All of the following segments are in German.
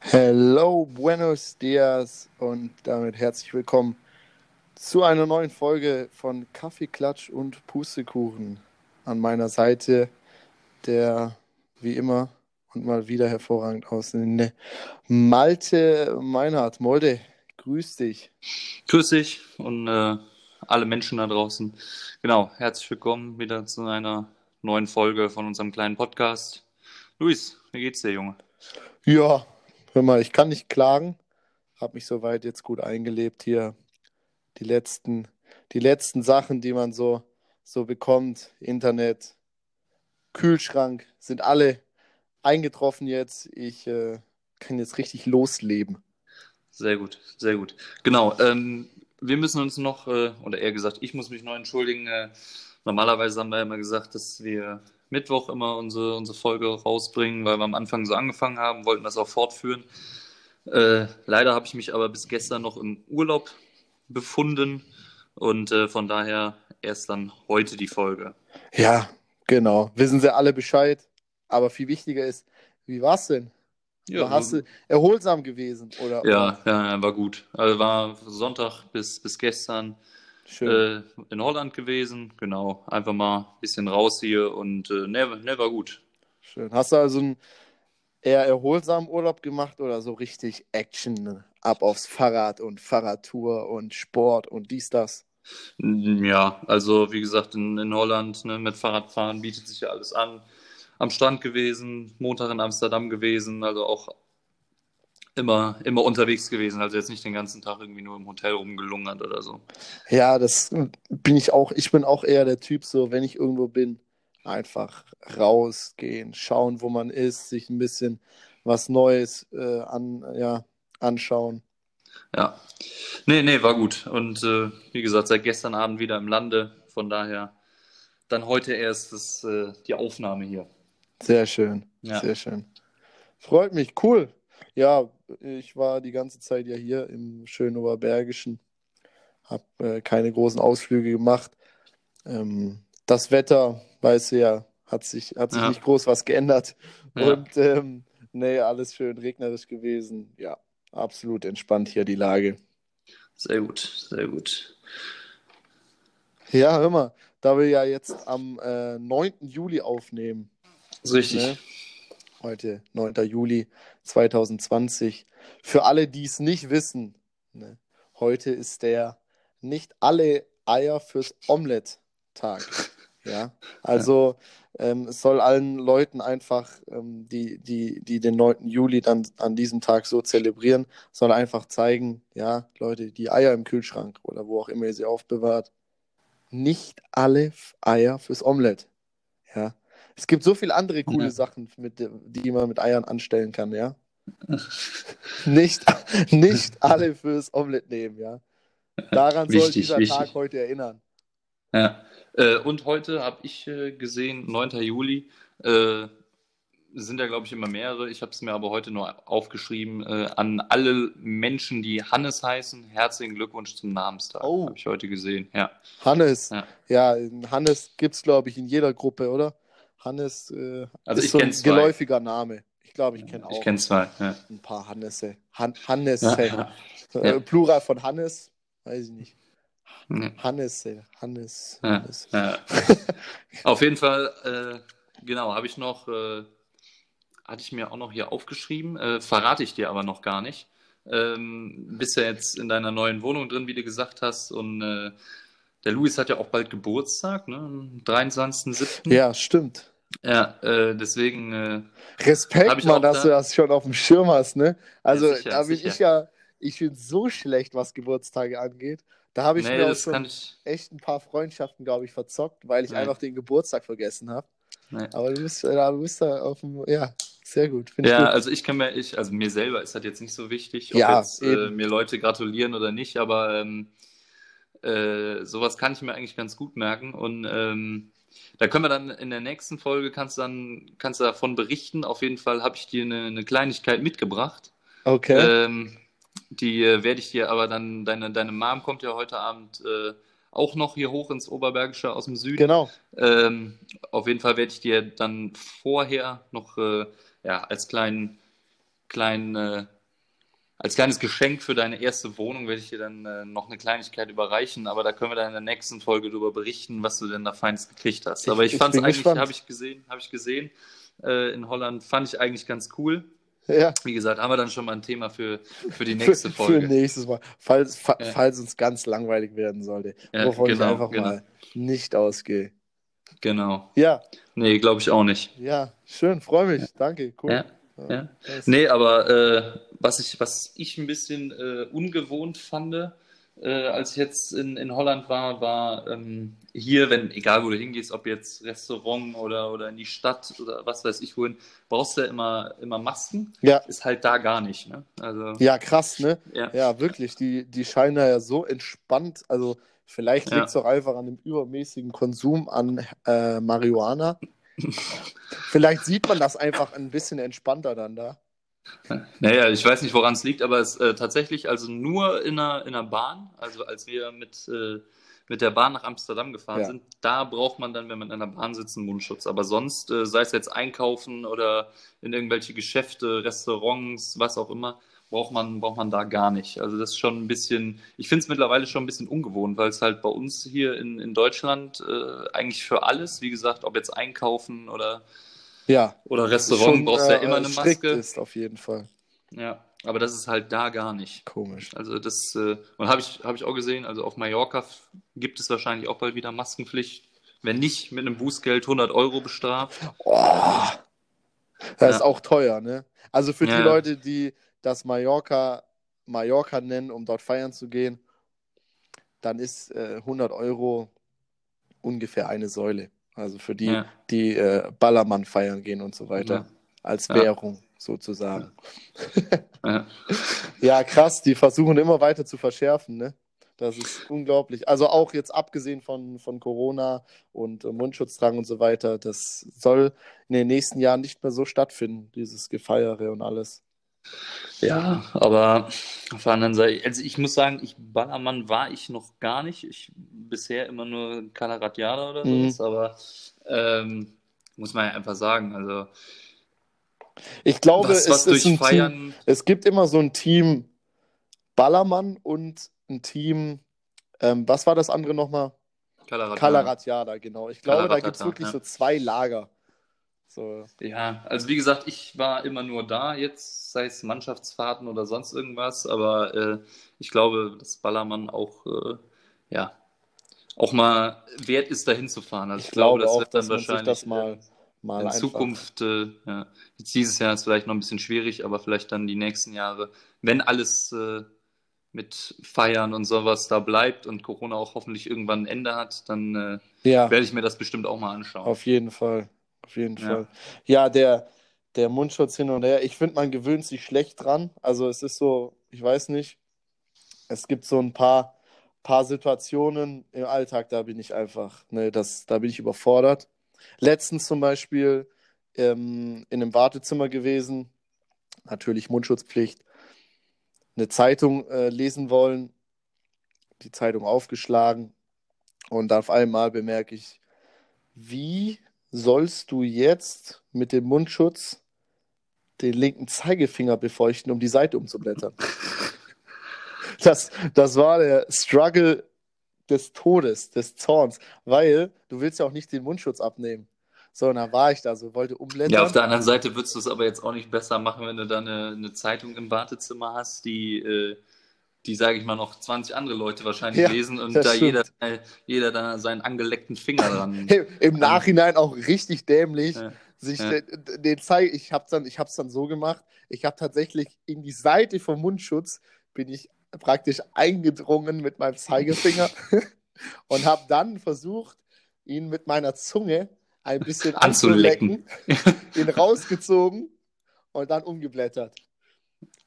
Hello, buenos dias und damit herzlich willkommen zu einer neuen Folge von Kaffee, Klatsch und Pustekuchen. An meiner Seite der, wie immer und mal wieder hervorragend aussehende Malte Meinhardt. Molde, grüß dich. Grüß dich und äh, alle Menschen da draußen. Genau, herzlich willkommen wieder zu einer neuen Folge von unserem kleinen Podcast. Luis, wie geht's dir, Junge? Ja, hör mal, ich kann nicht klagen. Hab mich soweit jetzt gut eingelebt hier. Die letzten, die letzten Sachen, die man so, so bekommt, Internet, Kühlschrank, sind alle eingetroffen jetzt. Ich äh, kann jetzt richtig losleben. Sehr gut, sehr gut. Genau, ähm, wir müssen uns noch, äh, oder eher gesagt, ich muss mich noch entschuldigen. Äh, normalerweise haben wir immer gesagt, dass wir Mittwoch immer unsere, unsere Folge rausbringen, weil wir am Anfang so angefangen haben, wollten das auch fortführen. Äh, leider habe ich mich aber bis gestern noch im Urlaub befunden und äh, von daher erst dann heute die Folge. Ja, genau. Wissen sie alle Bescheid. Aber viel wichtiger ist, wie war es denn? Ja, hast du erholsam gewesen? Oder, ja, ja, war gut. Also war Sonntag bis, bis gestern äh, in Holland gewesen. Genau, einfach mal ein bisschen raus hier und äh, ne, ne, war gut. Schön. Hast du also einen eher erholsamen Urlaub gemacht oder so richtig Action? Ab aufs Fahrrad und Fahrradtour und Sport und dies, das? Ja, also wie gesagt, in, in Holland ne, mit Fahrradfahren bietet sich ja alles an am Strand gewesen, Montag in Amsterdam gewesen, also auch immer, immer unterwegs gewesen, also jetzt nicht den ganzen Tag irgendwie nur im Hotel rumgelungert oder so. Ja, das bin ich auch. Ich bin auch eher der Typ, so wenn ich irgendwo bin, einfach rausgehen, schauen, wo man ist, sich ein bisschen was Neues äh, an, ja, anschauen. Ja, nee, nee, war gut. Und äh, wie gesagt, seit gestern Abend wieder im Lande, von daher dann heute erst das, äh, die Aufnahme hier. Sehr schön, ja. sehr schön. Freut mich, cool. Ja, ich war die ganze Zeit ja hier im schönen Oberbergischen, habe äh, keine großen Ausflüge gemacht. Ähm, das Wetter, weißt du ja, hat sich, hat sich ja. nicht groß was geändert. Ja. Und ähm, nee, alles schön regnerisch gewesen. Ja, absolut entspannt hier die Lage. Sehr gut, sehr gut. Ja, hör mal, da wir ja jetzt am äh, 9. Juli aufnehmen, ist richtig. Ne? Heute, 9. Juli 2020. Für alle, die es nicht wissen, ne? heute ist der nicht alle Eier fürs Omelett-Tag. Ja, also ähm, es soll allen Leuten einfach, ähm, die, die, die den 9. Juli dann an diesem Tag so zelebrieren, soll einfach zeigen, ja, Leute, die Eier im Kühlschrank oder wo auch immer ihr sie aufbewahrt, nicht alle Eier fürs Omelett. Ja, es gibt so viele andere coole ja. Sachen, mit, die man mit Eiern anstellen kann, ja. nicht, nicht alle fürs Omelett nehmen, ja. Daran wichtig, soll dieser wichtig. Tag heute erinnern. Ja. Äh, und heute habe ich äh, gesehen, 9. Juli, äh, sind ja, glaube ich, immer mehrere. Ich habe es mir aber heute nur aufgeschrieben. Äh, an alle Menschen, die Hannes heißen, herzlichen Glückwunsch zum Namenstag. Oh. Habe ich heute gesehen. Ja. Hannes. Ja, ja Hannes gibt es, glaube ich, in jeder Gruppe, oder? Hannes äh, also ist so ein geläufiger Name. Ich glaube, ich kenne auch. Ich kenne zwei. Ja. Ein paar Hannesse. Han Hannesse. Ja, äh, Plural von Hannes, weiß ich nicht. Hannesse. Hannes. Hannes. Auf jeden Fall, äh, genau, habe ich noch, äh, hatte ich mir auch noch hier aufgeschrieben, äh, verrate ich dir aber noch gar nicht. Ähm, bist ja jetzt in deiner neuen Wohnung drin, wie du gesagt hast, und äh, der Luis hat ja auch bald Geburtstag, ne? Am 23.07. Ja, stimmt. Ja, äh, deswegen. Äh, Respekt, Mann, dass da... du das schon auf dem Schirm hast, ne? Also, ja, sicher, da bin sicher. ich ja, ich bin so schlecht, was Geburtstage angeht. Da habe ich nee, mir auch schon ich... echt ein paar Freundschaften, glaube ich, verzockt, weil ich nee. einfach den Geburtstag vergessen habe. Nee. Aber du bist, du bist da auf dem, ja, sehr gut. Ja, gut. also ich kann mir, ich, also mir selber ist das jetzt nicht so wichtig, ob ja, jetzt äh, mir Leute gratulieren oder nicht, aber ähm, äh, sowas kann ich mir eigentlich ganz gut merken und ähm, da können wir dann in der nächsten Folge, kannst du dann kannst du davon berichten. Auf jeden Fall habe ich dir eine, eine, Kleinigkeit mitgebracht. Okay. Ähm, die äh, werde ich dir aber dann, deine, deine Mom kommt ja heute Abend äh, auch noch hier hoch ins Oberbergische aus dem Süden. Genau. Ähm, auf jeden Fall werde ich dir dann vorher noch äh, ja, als kleinen, kleinen äh, als kleines Geschenk für deine erste Wohnung werde ich dir dann äh, noch eine Kleinigkeit überreichen, aber da können wir dann in der nächsten Folge darüber berichten, was du denn da feins gekriegt hast. Ich- aber ich, ich fand es eigentlich, habe ich gesehen, habe ich gesehen, äh, in Holland fand ich eigentlich ganz cool. Ja. Wie gesagt, haben wir dann schon mal ein Thema für, für die Für, nächste für Folge. nächstes Mal. Falls, fa Ja. falls uns ganz langweilig werden sollte. Ja, wovon genau, ich einfach genau. mal nicht ausgehe. Genau. Ja, Nee, glaube ich auch nicht. ja, schön, freue mich. Danke, cool. Ja. Ja. Nee, aber äh, was, ich, was ich ein bisschen äh, ungewohnt fand, äh, als ich jetzt in, in Holland war, war ähm, hier, wenn, egal wo du hingehst, ob jetzt Restaurant oder, oder in die Stadt oder was weiß ich wohin, brauchst du ja immer, immer Masken. Ja. Ist halt da gar nicht. Ne? Also, Ja, krass, ne? ja. Ja, wirklich. Die, die scheinen ja so entspannt. Also, vielleicht Ja. liegt es auch einfach an dem übermäßigen Konsum an äh, Marihuana. vielleicht sieht man das einfach ein bisschen entspannter dann da. Naja, ich weiß nicht, woran es liegt, aber es äh, tatsächlich, also nur in einer, in einer Bahn, also als wir mit, äh, mit der Bahn nach Amsterdam gefahren Ja. sind, da braucht man dann, wenn man in einer Bahn sitzt, einen Mundschutz. Aber sonst, äh, sei es jetzt einkaufen oder in irgendwelche Geschäfte, Restaurants, was auch immer, braucht man, braucht man da gar nicht. Also das ist schon ein bisschen, ich finde es mittlerweile schon ein bisschen ungewohnt, weil es halt bei uns hier in, in Deutschland äh, eigentlich für alles, wie gesagt, ob jetzt einkaufen oder, Ja, oder Restaurant, brauchst du ja äh, immer eine Maske. ist auf jeden Fall. Ja, aber das ist halt da gar nicht. Komisch. Also das, äh, und habe ich, hab ich auch gesehen, also auf Mallorca gibt es wahrscheinlich auch bald wieder Maskenpflicht. Wenn nicht, mit einem Bußgeld 100 Euro bestraft. Oh, das ist Ja. auch teuer, ne? Also für Ja. die Leute, die das Mallorca Mallorca nennen, um dort feiern zu gehen, dann ist äh, 100 Euro ungefähr eine Säule. Also für die, Ja. die äh, Ballermann feiern gehen und so weiter. Ja. Als. Währung sozusagen. Ja. Krass, die versuchen immer weiter zu verschärfen, ne? Das ist unglaublich. Also auch jetzt abgesehen von, von Corona und äh, Mundschutz tragen und so weiter, das soll in den nächsten Jahren nicht mehr so stattfinden, dieses Gefeiere und alles. Ja, aber auf der anderen Seite, also ich muss sagen, ich Ballermann war ich noch gar nicht. Ich bisher immer nur Calaratiada oder Mhm. sowas, aber ähm, muss man ja einfach sagen, also Ich glaube, was, was es Team, Feiern, es gibt immer so ein Team Ballermann und ein Team, ähm, was war das andere nochmal? Calaratiada. Calaratiada, genau. Ich glaube, da gibt es wirklich ja. so zwei Lager. So, Ja, also wie gesagt, ich war immer nur da, jetzt sei es Mannschaftsfahrten oder sonst irgendwas, aber äh, ich glaube, dass Ballermann auch, äh, ja, auch mal wert ist, dahin zu fahren. Also ich ich glaube, das auch, wird dann wahrscheinlich das mal, äh, mal in einfach. Zukunft, äh, ja, jetzt dieses Jahr ist vielleicht noch ein bisschen schwierig, aber vielleicht dann die nächsten Jahre, wenn alles äh, mit Feiern und sowas da bleibt und Corona auch hoffentlich irgendwann ein Ende hat, dann äh, Ja, werde ich mir das bestimmt auch mal anschauen. auf jeden Fall. Auf jeden Ja. Fall. Ja, der, der Mundschutz hin und her. Ich finde, man gewöhnt sich schlecht dran. Also es ist so, ich weiß nicht. Es gibt so ein paar, paar Situationen im Alltag, da bin ich einfach, ne, das, da bin ich überfordert. Letztens zum Beispiel ähm, in einem Wartezimmer gewesen, natürlich Mundschutzpflicht, eine Zeitung äh, lesen wollen, die Zeitung aufgeschlagen und auf einmal bemerke ich, wie sollst du jetzt mit dem Mundschutz den linken Zeigefinger befeuchten, um die Seite umzublättern? Das, das war der Struggle des Todes, des Zorns, weil du willst ja auch nicht den Mundschutz abnehmen. So, und dann war ich da so, wollte umblättern. Ja, auf der anderen Seite würdest du es aber jetzt auch nicht besser machen, wenn du da eine, eine Zeitung im Wartezimmer hast, die, äh, die sage ich mal, noch 20 andere Leute wahrscheinlich Ja, lesen und da jeder, jeder da seinen angeleckten Finger dran. Im, Im Nachhinein auch richtig dämlich. Ja. Sich Ja. den, den Zeig, ich habe dann, ich hab's dann so gemacht. Ich habe tatsächlich in die Seite vom Mundschutz bin ich praktisch eingedrungen mit meinem Zeigefinger und habe dann versucht, ihn mit meiner Zunge ein bisschen anzulecken, ihn rausgezogen und dann umgeblättert.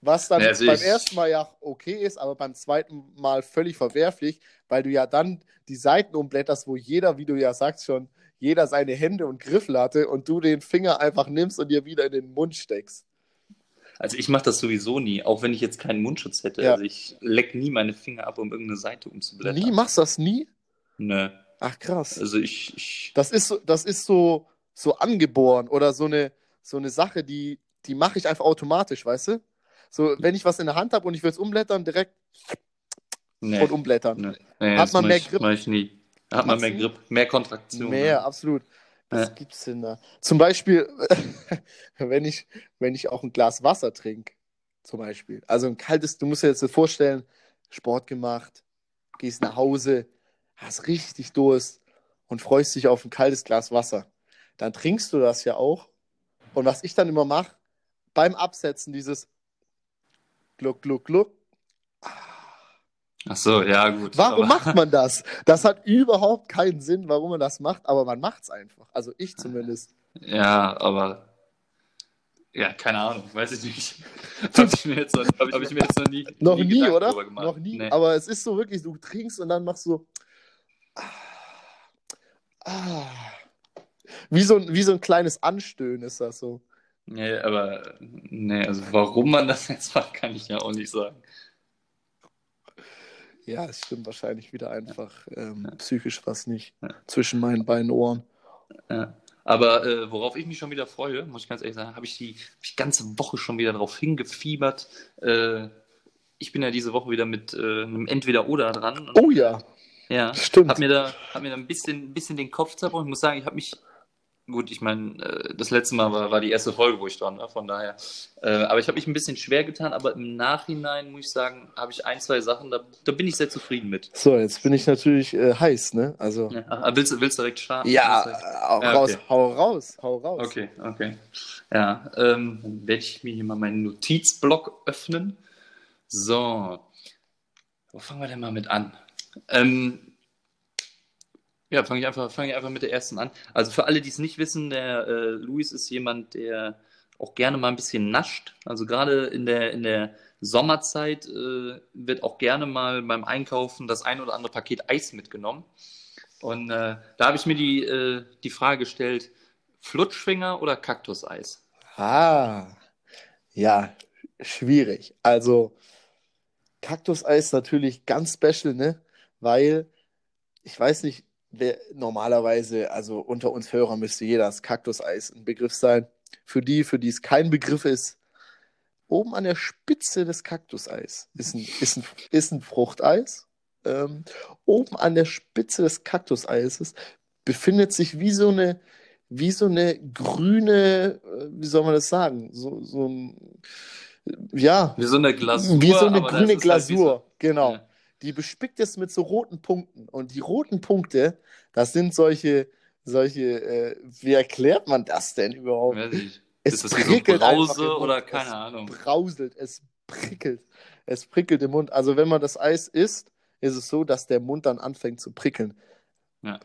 Was dann Ja, beim ersten Mal ja okay ist, aber beim zweiten Mal völlig verwerflich, weil du ja dann die Seiten umblätterst, wo jeder, wie du ja sagst schon, jeder seine Hände und Griffel hatte und du den Finger einfach nimmst und dir wieder in den Mund steckst. Also ich mache das sowieso nie, auch wenn ich jetzt keinen Mundschutz hätte. Ja. Also ich leck nie meine Finger ab, um irgendeine Seite umzublättern. Nie machst du das nie? Ne. Ach krass. Also ich, ich Das ist so, das ist so, so angeboren oder so eine, so eine Sache, die, die mache ich einfach automatisch, weißt du? So, wenn ich was in der Hand habe und ich will es umblättern, direkt nee, und umblättern. nee, nee, Hat man mehr ich, Grip? Ich nie. Hat man mehr? Grip, mehr Kontraktion. Mehr, ja. absolut. Was Ja. gibt's denn da? Zum Beispiel, wenn ich, wenn ich auch ein Glas Wasser trinke, zum Beispiel. Also ein kaltes, du musst dir jetzt vorstellen, Sport gemacht, gehst nach Hause, hast richtig Durst und freust dich auf ein kaltes Glas Wasser. Dann trinkst du das ja auch. Und was ich dann immer mache, beim Absetzen dieses Gluck, Gluck, Gluck. Ach so, ja, gut. Warum aber, macht man das? Das hat überhaupt keinen Sinn, warum man das macht, aber man macht es einfach. Also ich zumindest. Ja, aber. Ja, keine Ahnung, weiß ich nicht. Habe ich, mir jetzt noch- hab ich mir jetzt noch nie. Noch nie, Gedanken oder? Noch nie. Nee. Aber es ist so wirklich, du trinkst und dann machst du. Ah, ah. Wie, so ein, wie so ein kleines Anstöhnen ist das so. Nee, aber. Nee, also warum man das jetzt macht, kann ich ja auch nicht sagen. Ja, es stimmt wahrscheinlich wieder einfach ähm, Ja. psychisch was nicht Ja. zwischen meinen beiden Ohren. Ja. Aber äh, worauf ich mich schon wieder freue, muss ich ganz ehrlich sagen, habe ich die, hab ich ganze Woche schon wieder darauf hingefiebert. Äh, ich bin ja diese Woche wieder mit äh, einem Entweder-Oder dran. Oh ja, ja, stimmt. hab mir da, hab mir da ein bisschen, ein bisschen den Kopf zerbrochen. Ich muss sagen, ich habe mich, gut, ich meine, äh, das letzte Mal war, war die erste Folge, wo ich dran war, von daher. Äh, aber ich habe mich ein bisschen schwer getan, aber im Nachhinein muss ich sagen, habe ich ein, zwei Sachen, da, da bin ich sehr zufrieden mit. So, jetzt bin ich natürlich äh, heiß, ne? Also. Ja, ah, willst, du- willst du direkt starten? Ja, Willst hau Ja, raus, okay. hau raus, hau raus. Okay, okay. Ja, ähm, dann werde ich mir hier mal meinen Notizblock öffnen. So, wo fangen wir denn mal mit an? Ähm, ja, fange ich, einfach, fang ich einfach mit der ersten an. Also für alle, die es nicht wissen, der äh, Luis ist jemand, der auch gerne mal ein bisschen nascht. Also gerade in der, in der Sommerzeit äh, wird auch gerne mal beim Einkaufen das ein oder andere Paket Eis mitgenommen. Und äh, da habe ich mir die, äh, die Frage gestellt, Flutschfinger oder Kaktuseis? Ah, ja, schwierig. Also, Kaktuseis natürlich ganz special, ne? Weil, ich weiß nicht, wer normalerweise, also unter uns Hörern müsste jeder das Kaktuseis ein Begriff sein. Für die, für die es kein Begriff ist, oben an der Spitze des Kaktuseis ist ein, ist ein, ist ein Fruchteis. Ähm, oben an der Spitze des Kaktuseises befindet sich wie so eine, wie so eine grüne, äh, wie soll man das sagen? So, so ein, ja, Wie so eine Glasur. wie so eine grüne halt Glasur, so- genau. Ja. Die bespickt ist mit so roten Punkten. Und die roten Punkte, das sind solche, solche, äh, wie erklärt man das denn überhaupt? Es Ist das so prickelt einfach Brause oder Es keine Ahnung? brauselt, es prickelt. Es prickelt im Mund. Also wenn man das Eis isst, ist es so, dass der Mund dann anfängt zu prickeln. Ja.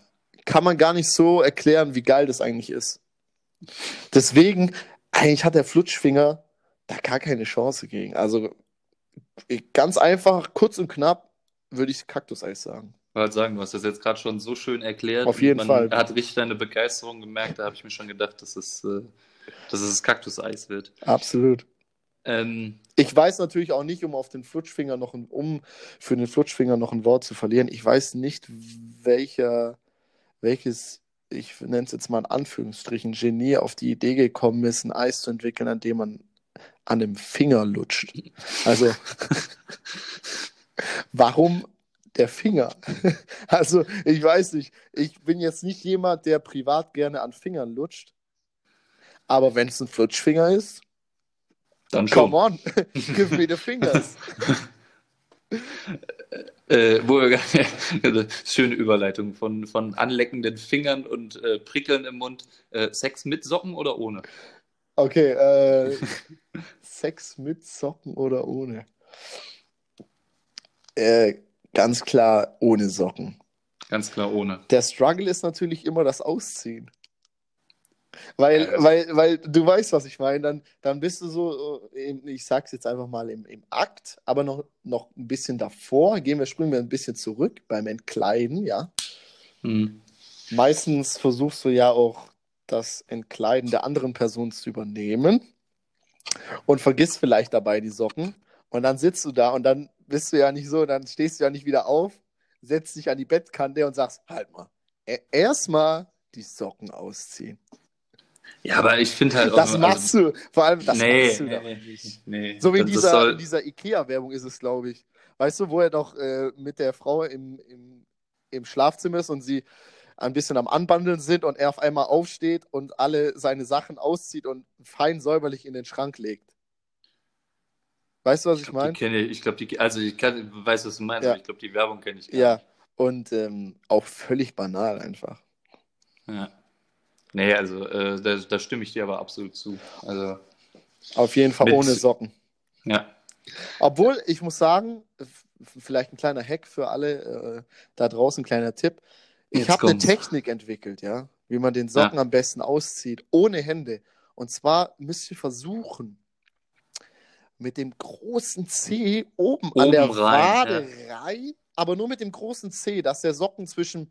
Kann man gar nicht so erklären, wie geil das eigentlich ist. Deswegen, eigentlich hat der Flutschfinger da gar keine Chance gegen. Also ganz einfach, kurz und knapp, würde ich Kaktuseis sagen. Ich wollte sagen, du hast das jetzt gerade schon so schön erklärt. Auf jeden Man Fall. hat richtig deine Begeisterung gemerkt. Da habe ich mir schon gedacht, dass es, äh, dass es das Kaktuseis wird. Absolut. Ähm, Ich weiß natürlich auch nicht, um auf den Flutschfinger noch ein, um für den Flutschfinger noch ein Wort zu verlieren. Ich weiß nicht, welcher, welches, ich nenne es jetzt mal in Anführungsstrichen, Genie auf die Idee gekommen ist, ein Eis zu entwickeln, an dem man an dem Finger lutscht. Also, warum der Finger? Also, ich weiß nicht. Ich bin jetzt nicht jemand, der privat gerne an Fingern lutscht. Aber wenn es ein Flutschfinger ist, dann schon. Come on, give me the fingers. Äh, wo wir, schöne Überleitung von, von anleckenden Fingern und äh, Prickeln im Mund. Äh, Sex mit Socken oder ohne? Okay, äh, Sex mit Socken oder ohne? Äh, ganz klar ohne Socken. Ganz klar ohne. Der Struggle ist natürlich immer das Ausziehen. Weil, das- weil, weil du weißt, was ich meine. Dann, dann bist du so, äh, ich sag's jetzt einfach mal im, im Akt, aber noch, noch ein bisschen davor. Gehen wir, springen wir ein bisschen zurück beim Entkleiden, ja. Hm. Meistens versuchst du ja auch das Entkleiden der anderen Person zu übernehmen und vergisst vielleicht dabei die Socken. Und dann sitzt du da und dann bist du ja nicht so, dann stehst du ja nicht wieder auf, setzt dich an die Bettkante und sagst, halt mal, e- erstmal die Socken ausziehen. Ja, aber ich finde halt auch. Das also- machst du, vor allem das nee, machst du nee, nicht. nee. So wie in dieser, soll- in dieser Ikea-Werbung ist es, glaube ich. Weißt du, wo er doch äh, mit der Frau im, im, im Schlafzimmer ist und sie ein bisschen am Anbandeln sind und er auf einmal aufsteht und alle seine Sachen auszieht und fein säuberlich in den Schrank legt. Weißt du, was ich, Ich meine? kenne ich. Glaube, die, also ich kann, weiß, was du meinst, Ja. aber ich glaube, die Werbung kenne ich gar Ja, und ähm, auch völlig banal einfach. nicht. Ja. Nee, also äh, da, da stimme ich dir aber absolut zu. Also, Auf jeden Fall Mit- ohne Socken. ja. Obwohl, ich muss sagen, vielleicht ein kleiner Hack für alle äh, da draußen, ein kleiner Tipp. Ich habe eine. Technik entwickelt, ja, wie man den Socken am besten auszieht, ohne Hände. Und zwar müsst ihr versuchen, mit dem großen C oben, an Oben der rein, Wade rein, aber nur mit dem großen C, dass der Socken zwischen,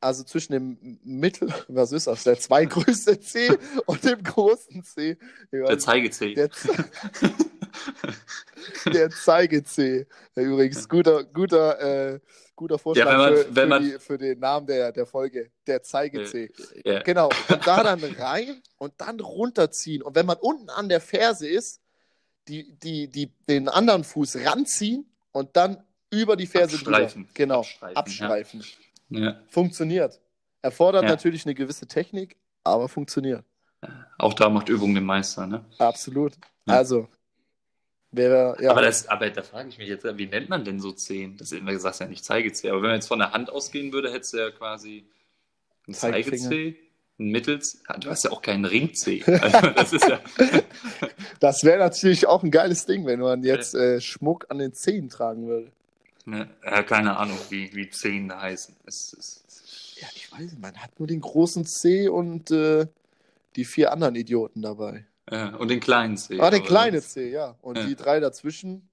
also zwischen dem Mittel, was ist das, der zweitgrößte C und dem großen C. Der weiß- Zeigezeh. der, Z- der Zeige-C. Übrigens, guter, guter, äh, guter Vorschlag Ja, man- für, für, man- die, für den Namen der, der Folge. Der Zeige-C. ja. Genau. Und da dann rein und dann runterziehen. Und wenn man unten an der Ferse ist, die, die, die, den anderen Fuß ranziehen und dann über die Ferse Abstreifen. drüber. Genau. Abstreifen, Abstreifen. ja. Funktioniert. Erfordert Ja. natürlich eine gewisse Technik, aber funktioniert. Auch da macht Übung den Meister, ne? Absolut. Ja. Also, wäre, ja. Aber, das, aber da frage ich mich jetzt, wie nennt man denn so Zehen? Das ist immer gesagt, ja nicht Zeigezeh. Aber wenn man jetzt von der Hand ausgehen würde, hättest du ja quasi ein. Zeigezeh, Mittels. Du hast ja auch keinen Ringzeh. Also das ja. Das wäre natürlich auch ein geiles Ding, wenn man jetzt äh, Schmuck an den Zehen tragen würde. Ne, ja, keine Ahnung, wie, wie Zehen da heißen. Es, es, Ja, ich weiß nicht, man hat nur den großen C und äh, die vier anderen Idioten dabei. äh, und den kleinen Zeh. Ah, der kleine C, ja. Und Ja. die drei dazwischen,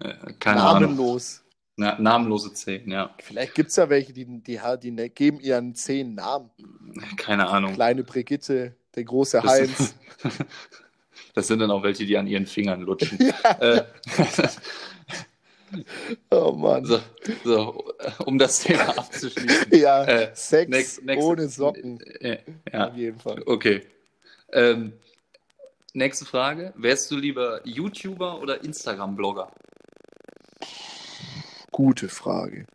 Äh, keine Ahnung. namenlos. Na, namenlose Zehen, ja. Vielleicht gibt es ja welche, die, die, die, die geben ihren Zehen Namen. Keine Ahnung. Kleine Brigitte, der große Das- Heinz. Das sind dann auch welche, die an ihren Fingern lutschen. ja, äh, oh Mann. so, so, um das Thema abzuschließen. Ja, Äh, Sex next- next- ohne Socken. Äh, ja, Auf jeden Fall. okay. Ähm, nächste Frage. Wärst du lieber YouTuber oder Instagram-Blogger? Gute Frage.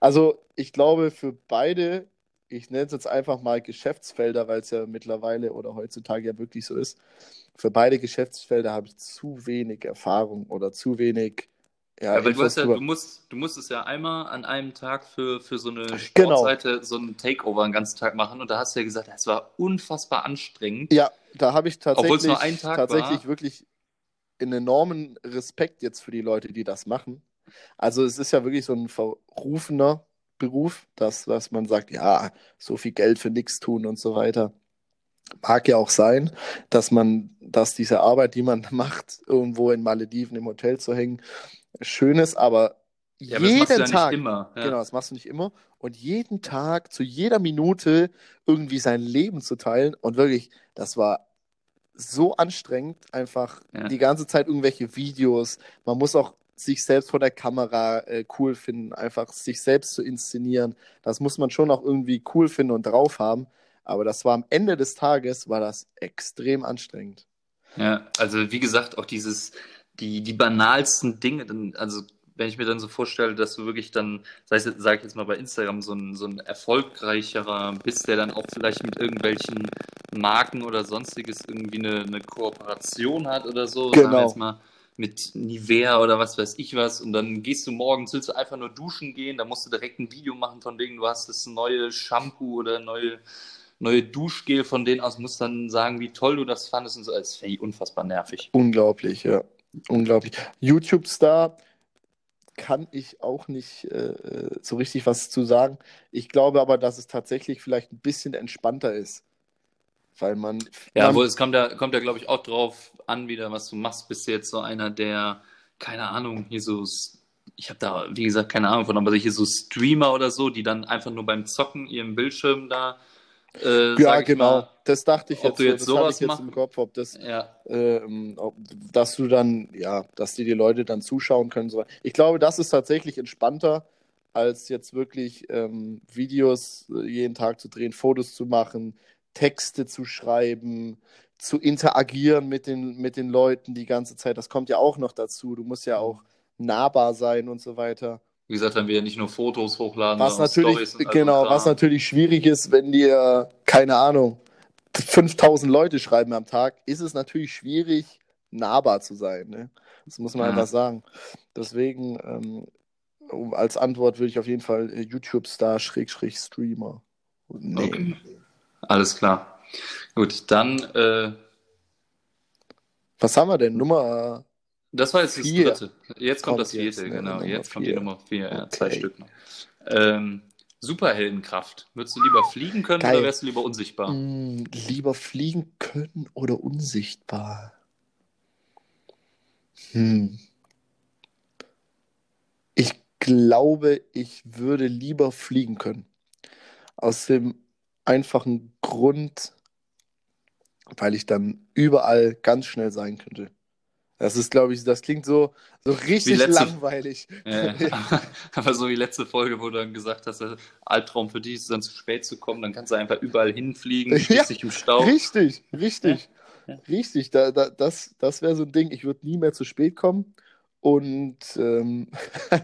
Also, ich glaube, für beide, ich nenne es jetzt einfach mal Geschäftsfelder, weil es ja mittlerweile oder heutzutage ja wirklich so ist, für beide Geschäftsfelder habe ich zu wenig Erfahrung oder zu wenig. Ja, Ja, weil du, ja, du, musst, du musst es ja einmal an einem Tag für, für so eine Genau. Sportseite so einen Takeover einen ganzen Tag machen und da hast du ja gesagt, es war unfassbar anstrengend. Ja, da habe ich tatsächlich, tatsächlich war. wirklich einen enormen Respekt jetzt für die Leute, die das machen. Also es ist ja wirklich so ein verrufener Beruf, dass, dass man sagt, ja, so viel Geld für nichts tun und so weiter. Mag ja auch sein, dass man, dass diese Arbeit, die man macht, irgendwo in Malediven im Hotel zu hängen, schön ist, aber Ja, aber das jeden machst du ja Tag, nicht immer. Ja. Genau, das machst du nicht immer. Und jeden Tag, zu jeder Minute irgendwie sein Leben zu teilen. Und wirklich, das war so anstrengend, einfach Ja. die ganze Zeit irgendwelche Videos. Man muss auch sich selbst vor der Kamera äh, cool finden, einfach sich selbst zu inszenieren. Das muss man schon auch irgendwie cool finden und drauf haben. Aber das war am Ende des Tages, war das extrem anstrengend. Ja, also wie gesagt, auch dieses, die, die banalsten Dinge, dann, also wenn ich mir dann so vorstelle, dass du wirklich dann, sei es, sag ich jetzt mal bei Instagram, so ein, so ein erfolgreicherer bist, der dann auch vielleicht mit irgendwelchen Marken oder sonstiges irgendwie eine, eine Kooperation hat oder so, sagen wir Genau. jetzt mal mit Nivea oder was weiß ich was und dann gehst du morgens, willst du einfach nur duschen gehen, da musst du direkt ein Video machen von wegen, du hast das neue Shampoo oder neue neue Duschgel von denen aus, musst dann sagen, wie toll du das fandest und so. Das finde ich unfassbar nervig. Unglaublich, ja. Unglaublich. YouTube-Star kann ich auch nicht äh, so richtig was zu sagen. Ich glaube aber, dass es tatsächlich vielleicht ein bisschen entspannter ist. Weil man. Ja, man wo es kommt ja, kommt ja, glaube ich, auch drauf an, wieder, was du machst. Bist du jetzt so einer, der, keine Ahnung, hier so, ich habe da, wie gesagt, keine Ahnung von, aber hier so Streamer oder so, die dann einfach nur beim Zocken ihren Bildschirm da. Äh, ja, genau. mal, das dachte ich ob jetzt. du jetzt das sowas ich jetzt machen- im Kopf, ob das, ja, ähm, ob, dass du dann, ja, dass dir die Leute dann zuschauen können. So. Ich glaube, das ist tatsächlich entspannter, als jetzt wirklich ähm, Videos äh, jeden Tag zu drehen, Fotos zu machen, Texte zu schreiben, zu interagieren mit den, mit den Leuten die ganze Zeit. Das kommt ja auch noch dazu. Du musst ja auch nahbar sein und so weiter. Wie gesagt, dann wir nicht nur Fotos hochladen, Was sondern natürlich, all genau, was natürlich schwierig ist, wenn dir, keine Ahnung, 5000 Leute schreiben am Tag, ist es natürlich schwierig, nahbar zu sein. Ne? Das muss man Ja. einfach sagen. Deswegen, ähm, als Antwort würde ich auf jeden Fall äh, YouTube-Star, Schrägstrich, Streamer nehmen. Okay. Alles klar. Gut, dann, äh, Was haben wir denn? Nummer. das war jetzt das Vier dritte. Jetzt kommt, kommt das vierte, jetzt, ne, genau. Jetzt kommt die. Nummer vier, ja, zwei Okay. Stück noch. Ähm, Superheldenkraft. Würdest du lieber fliegen können Geil. oder wärst du lieber unsichtbar? Mh, lieber fliegen können oder unsichtbar? Hm. Ich glaube, ich würde lieber fliegen können. Aus dem einfachen Grund, weil ich dann überall ganz schnell sein könnte. Das ist, glaube ich, das klingt so, so richtig letzte- langweilig. Ja, aber so wie letzte Folge, wo du dann gesagt hast, der Albtraum für dich ist dann zu spät zu kommen, dann kannst du einfach überall hinfliegen, Ja, dich im Stau. Richtig, richtig, ja. richtig. Da, da, das das wäre so ein Ding, ich würde nie mehr zu spät kommen. Und ähm,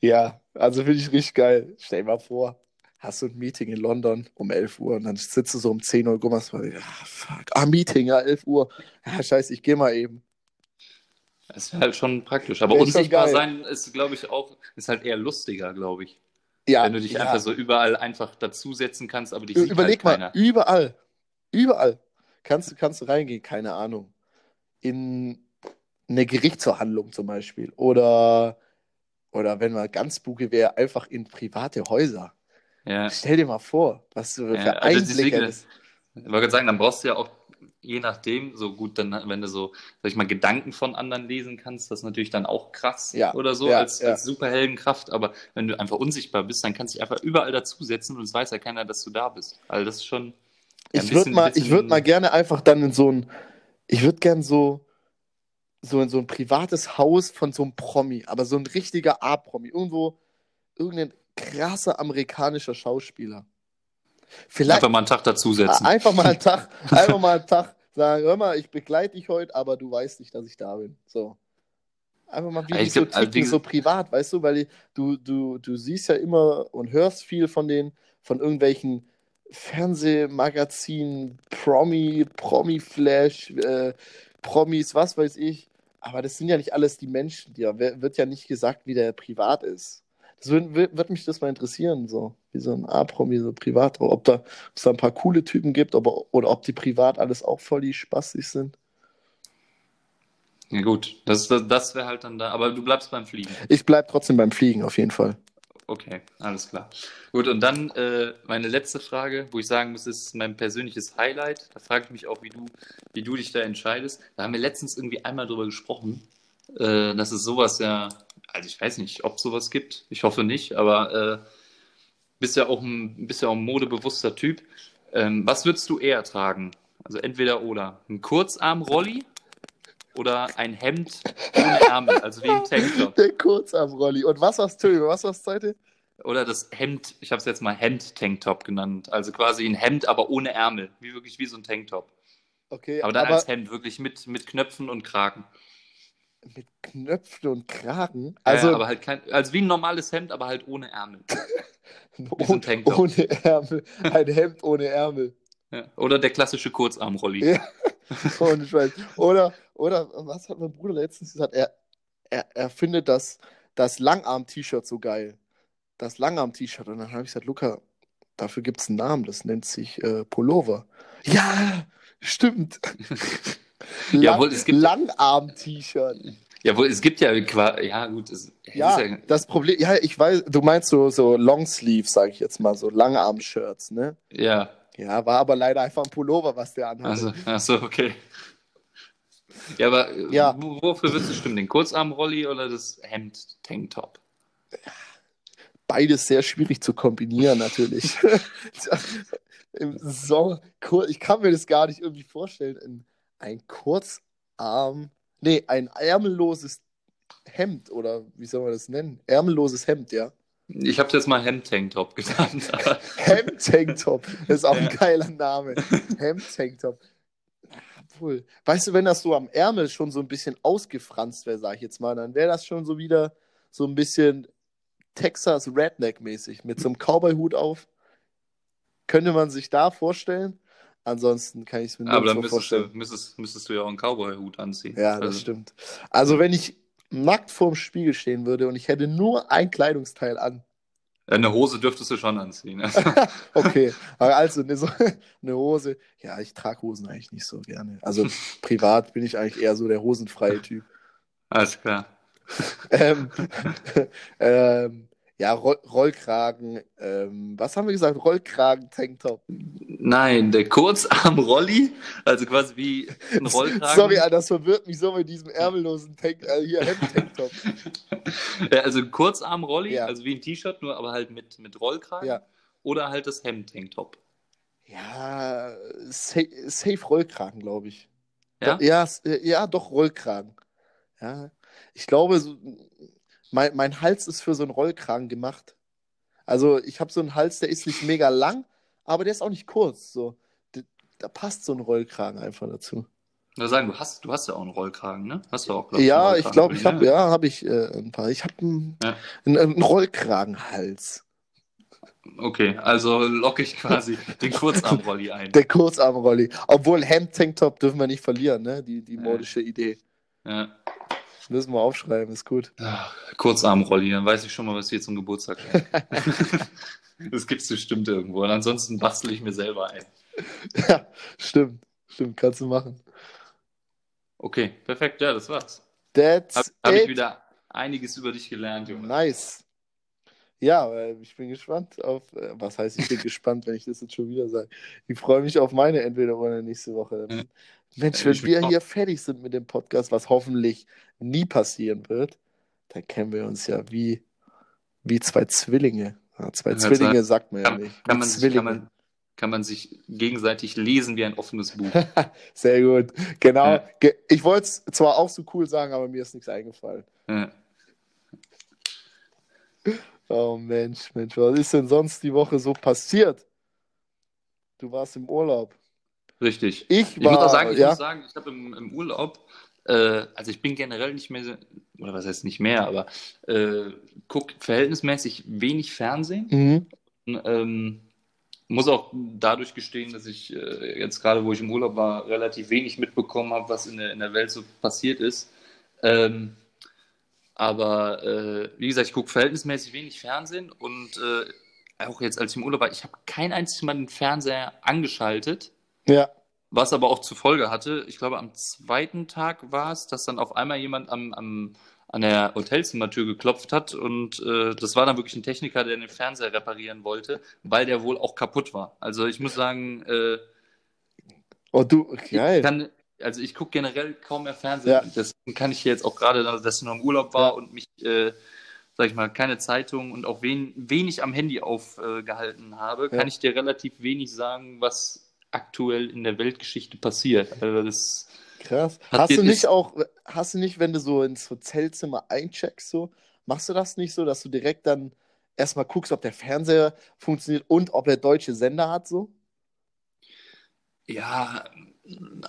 ja, also finde ich richtig geil. Stell dir mal vor, hast du ein Meeting in London um 11 Uhr und dann sitzt du so um 10 Uhr, guck mal, ja, fuck, ah, Meeting, ja, 11 Uhr. Ja, scheiße, ich gehe mal eben. Das wäre halt schon praktisch. Aber unsichtbar sein ist, glaube ich, auch, ist halt eher lustiger, glaube ich. Ja, Wenn du dich ja. einfach so überall einfach dazusetzen kannst, aber dich sieht Überleg halt mal, keiner. überall, überall kannst du, kannst du reingehen, keine Ahnung. In eine Gerichtsverhandlung zum Beispiel. Oder, oder wenn man ganz spooky wäre, einfach in private Häuser. Ja. Stell dir mal vor, was du Ja, für also Einblicke hättest. Ich wollte gerade sagen, dann brauchst du ja auch, je nachdem, so gut, dann, wenn du so, sag ich mal, Gedanken von anderen lesen kannst, das ist natürlich dann auch krass Ja, oder so ja, als, ja. als Superheldenkraft. Aber wenn du einfach unsichtbar bist, dann kannst du dich einfach überall dazusetzen und es weiß ja keiner, dass du da bist. Also das ist schon. ja, Ich würde mal, ich würd mal gerne einfach dann in so ein, ich würde gern so, so in so ein privates Haus von so einem Promi, aber so ein richtiger A-Promi, irgendwo, irgendein krasser amerikanischer Schauspieler. Vielleicht Einfach mal einen Tag dazusetzen. einfach mal einen Tag, einfach mal einen Tag sagen, hör mal, ich begleite dich heute, aber du weißt nicht, dass ich da bin. So. Einfach mal wie ich so glaub, also ticken, wie so privat, weißt du, weil du, du, du siehst ja immer und hörst viel von den, von irgendwelchen Fernsehmagazinen, Promi, Promi-Flash, äh, Promis, was weiß ich. Aber das sind ja nicht alles die Menschen, die wird ja nicht gesagt, wie der privat ist. Das würde würd, mich das mal interessieren, so wie so ein A-Promi, so privat, ob da es da ein paar coole Typen gibt, aber, oder ob die privat alles auch voll die spaßig sind. Ja, gut, das, das, das wäre halt dann da. Aber du bleibst beim Fliegen. Ich bleib trotzdem beim Fliegen auf jeden Fall. Okay, alles klar. Gut, und dann äh, meine letzte Frage, wo ich sagen muss, ist mein persönliches Highlight. Da frage ich mich auch, wie du, wie du dich da entscheidest. Da haben wir letztens irgendwie einmal drüber gesprochen, äh, dass es sowas ja, also ich weiß nicht, ob sowas gibt. Ich hoffe nicht, aber äh, bist ja auch ein, bist ja auch ein modebewusster Typ. Ähm, was würdest du eher tragen? Also entweder oder. Ein Kurzarm-Rolli oder ein Hemd ohne Ärmel, also wie ein Tanktop. Der Kurzarm-Rolli. Und was war's, Töne? Was war's, Seite? Oder das Hemd, ich habe es jetzt mal Hemd-Tanktop genannt. Also quasi ein Hemd, aber ohne Ärmel. Wie wirklich wie so ein Tanktop. Okay, Aber dann aber als Hemd, wirklich mit, mit Knöpfen und Kragen. Mit Knöpfen und Kragen. Also, ja, aber halt kein, also wie ein normales Hemd, aber halt ohne Ärmel. ohne, ohne Ärmel. Ein Hemd ohne Ärmel. Ja. Oder der klassische Kurzarmrolli. Ja. Ohne Scheiß. Oder, oder was hat mein Bruder letztens gesagt? Er, er, er findet das, das Langarm-T-Shirt so geil. Das Langarm-T-Shirt. Und dann habe ich gesagt, Luca, dafür gibt es einen Namen. Das nennt sich äh, Pullover. Ja, stimmt. Jawohl, es gibt- Langarm-T-Shirt. Jawohl, es gibt ja ja gut, es, Ja, ja, das Problem, ja, ich weiß, du meinst so, so Longsleeve, sage ich jetzt mal, so Langarm-Shirts, ne? ja, Ja, war aber leider einfach ein Pullover, was der also, achso, okay. Ja, aber Ja. wo- wofür würdest du stimmen? Den Kurzarmrolli oder das Hemd-Tanktop? Beides sehr schwierig zu kombinieren, natürlich. Im Sommer, ich kann mir das gar nicht irgendwie vorstellen. Ein, ein Kurzarm, nee, ein ärmelloses Hemd oder wie soll man das nennen? Ärmelloses Hemd, ja. Ich habe jetzt mal Hemd-Tanktop genannt. Hemd-Tanktop, ist auch ein geiler Name. Hemd-Tanktop. Obwohl, weißt du, wenn das so am Ärmel schon so ein bisschen ausgefranst wäre, sag ich jetzt mal, dann wäre das schon so wieder so ein bisschen Texas Redneck-mäßig mit so einem Cowboy-Hut auf. Könnte man sich da vorstellen? Ansonsten kann ich es mir Aber dann so müsstest vorstellen. du, müsstest, müsstest du ja auch einen Cowboy-Hut anziehen. Ja, das Also, stimmt. Also, wenn ich nackt vorm Spiegel stehen würde und ich hätte nur ein Kleidungsteil an. Eine Hose dürftest du schon anziehen. Okay, aber also eine, so, eine Hose. Ja, ich trage Hosen eigentlich nicht so gerne. Also privat bin ich eigentlich eher so der hosenfreie Typ. Alles klar. Ähm, ähm, ja, Roll Rollkragen. Ähm, was haben wir gesagt? Rollkragen, Tanktop. Nein, der Kurzarm-Rolli, also quasi wie ein Rollkragen. Sorry, Alter, das verwirrt mich so mit diesem ärmellosen Tank, äh, hier Hemd-Tanktop. Ja, also Kurzarm-Rolli, Ja. also wie ein T-Shirt, nur aber halt mit, mit Rollkragen. Ja. Oder halt das Hemd-Tanktop. Ja, safe, safe Rollkragen, glaube ich. Ja? Ja, ja, doch, Rollkragen. Ja, ich glaube, so, mein, mein Hals ist für so einen Rollkragen gemacht. Also, ich habe so einen Hals, der ist nicht mega lang, aber der ist auch nicht kurz. So. D- Da passt so ein Rollkragen einfach dazu. Oder sagen, du hast, du hast ja auch einen Rollkragen, ne? Hast du auch, glaub Ja, ich glaube, ich habe, ja, habe ich äh, ein paar. Ich habe einen, Ja. einen, einen Rollkragenhals. Okay, also locke ich quasi den Kurzarm-Rolli ein. Der Kurzarmrolli. Obwohl Hemd-Tanktop dürfen wir nicht verlieren, ne? Die, die modische Idee. Ja. Müssen wir aufschreiben, ist gut. Ah, Kurzarm-Rolli, dann weiß ich schon mal, was wir zum Geburtstag schenken. das gibt's bestimmt irgendwo. Und ansonsten bastel ich mir selber ein. Ja, stimmt. Stimmt, kannst du machen. Okay, perfekt, ja, das war's. That's Habe hab ich wieder einiges über dich gelernt, Junge. Nice. Ja, äh, ich bin gespannt auf, äh, was heißt, ich bin gespannt, wenn ich das jetzt schon wieder sage. Ich freue mich auf meine entweder oder nächste Woche. Ja. Mensch, wenn wir hier fertig sind mit dem Podcast, was hoffentlich nie passieren wird, dann kennen wir uns ja wie, wie zwei Zwillinge. Ja, zwei Ja, Zwillinge sagt man ja Kann, nicht. kann, man sich, kann, man, kann man sich gegenseitig lesen wie ein offenes Buch. Sehr gut. Genau. Ja. Ich wollte es zwar auch so cool sagen, aber mir ist nichts eingefallen. Ja. Oh Mensch, Mensch, was ist denn sonst die Woche so passiert? Du warst im Urlaub. Richtig. Ich Ich muss auch sagen, ich ja, muss sagen, ich habe im, im Urlaub, äh, also ich bin generell nicht mehr, oder was heißt nicht mehr, aber äh, guck verhältnismäßig wenig Fernsehen. mhm. Ähm, muss auch dadurch gestehen, dass ich äh, jetzt gerade, wo ich im Urlaub war, relativ wenig mitbekommen habe, was in der, in der Welt so passiert ist. Ähm, aber äh, wie gesagt, ich gucke verhältnismäßig wenig Fernsehen und äh, auch jetzt, als ich im Urlaub war, ich habe kein einziges Mal den Fernseher angeschaltet. Ja, Was aber auch zur Folge hatte, ich glaube, am zweiten Tag war es, dass dann auf einmal jemand am, am, an der Hotelzimmertür geklopft hat und äh, das war dann wirklich ein Techniker, der den Fernseher reparieren wollte, weil der wohl auch kaputt war. Also ich muss sagen, äh, oh du, geil. ich kann, also ich gucke generell kaum mehr Fernsehen. Ja. Deswegen kann ich hier jetzt auch gerade, dass ich noch im Urlaub war Ja. und mich, äh, sag ich mal, keine Zeitung und auch wen, wenig am Handy aufgehalten habe, Ja. kann ich dir relativ wenig sagen, was aktuell in der Weltgeschichte passiert. Also das, Krass. Hast du nicht auch, hast du nicht, wenn du so ins Hotelzimmer eincheckst, so, machst du das nicht so, dass du direkt dann erstmal guckst, ob der Fernseher funktioniert und ob er deutsche Sender hat, so? ja,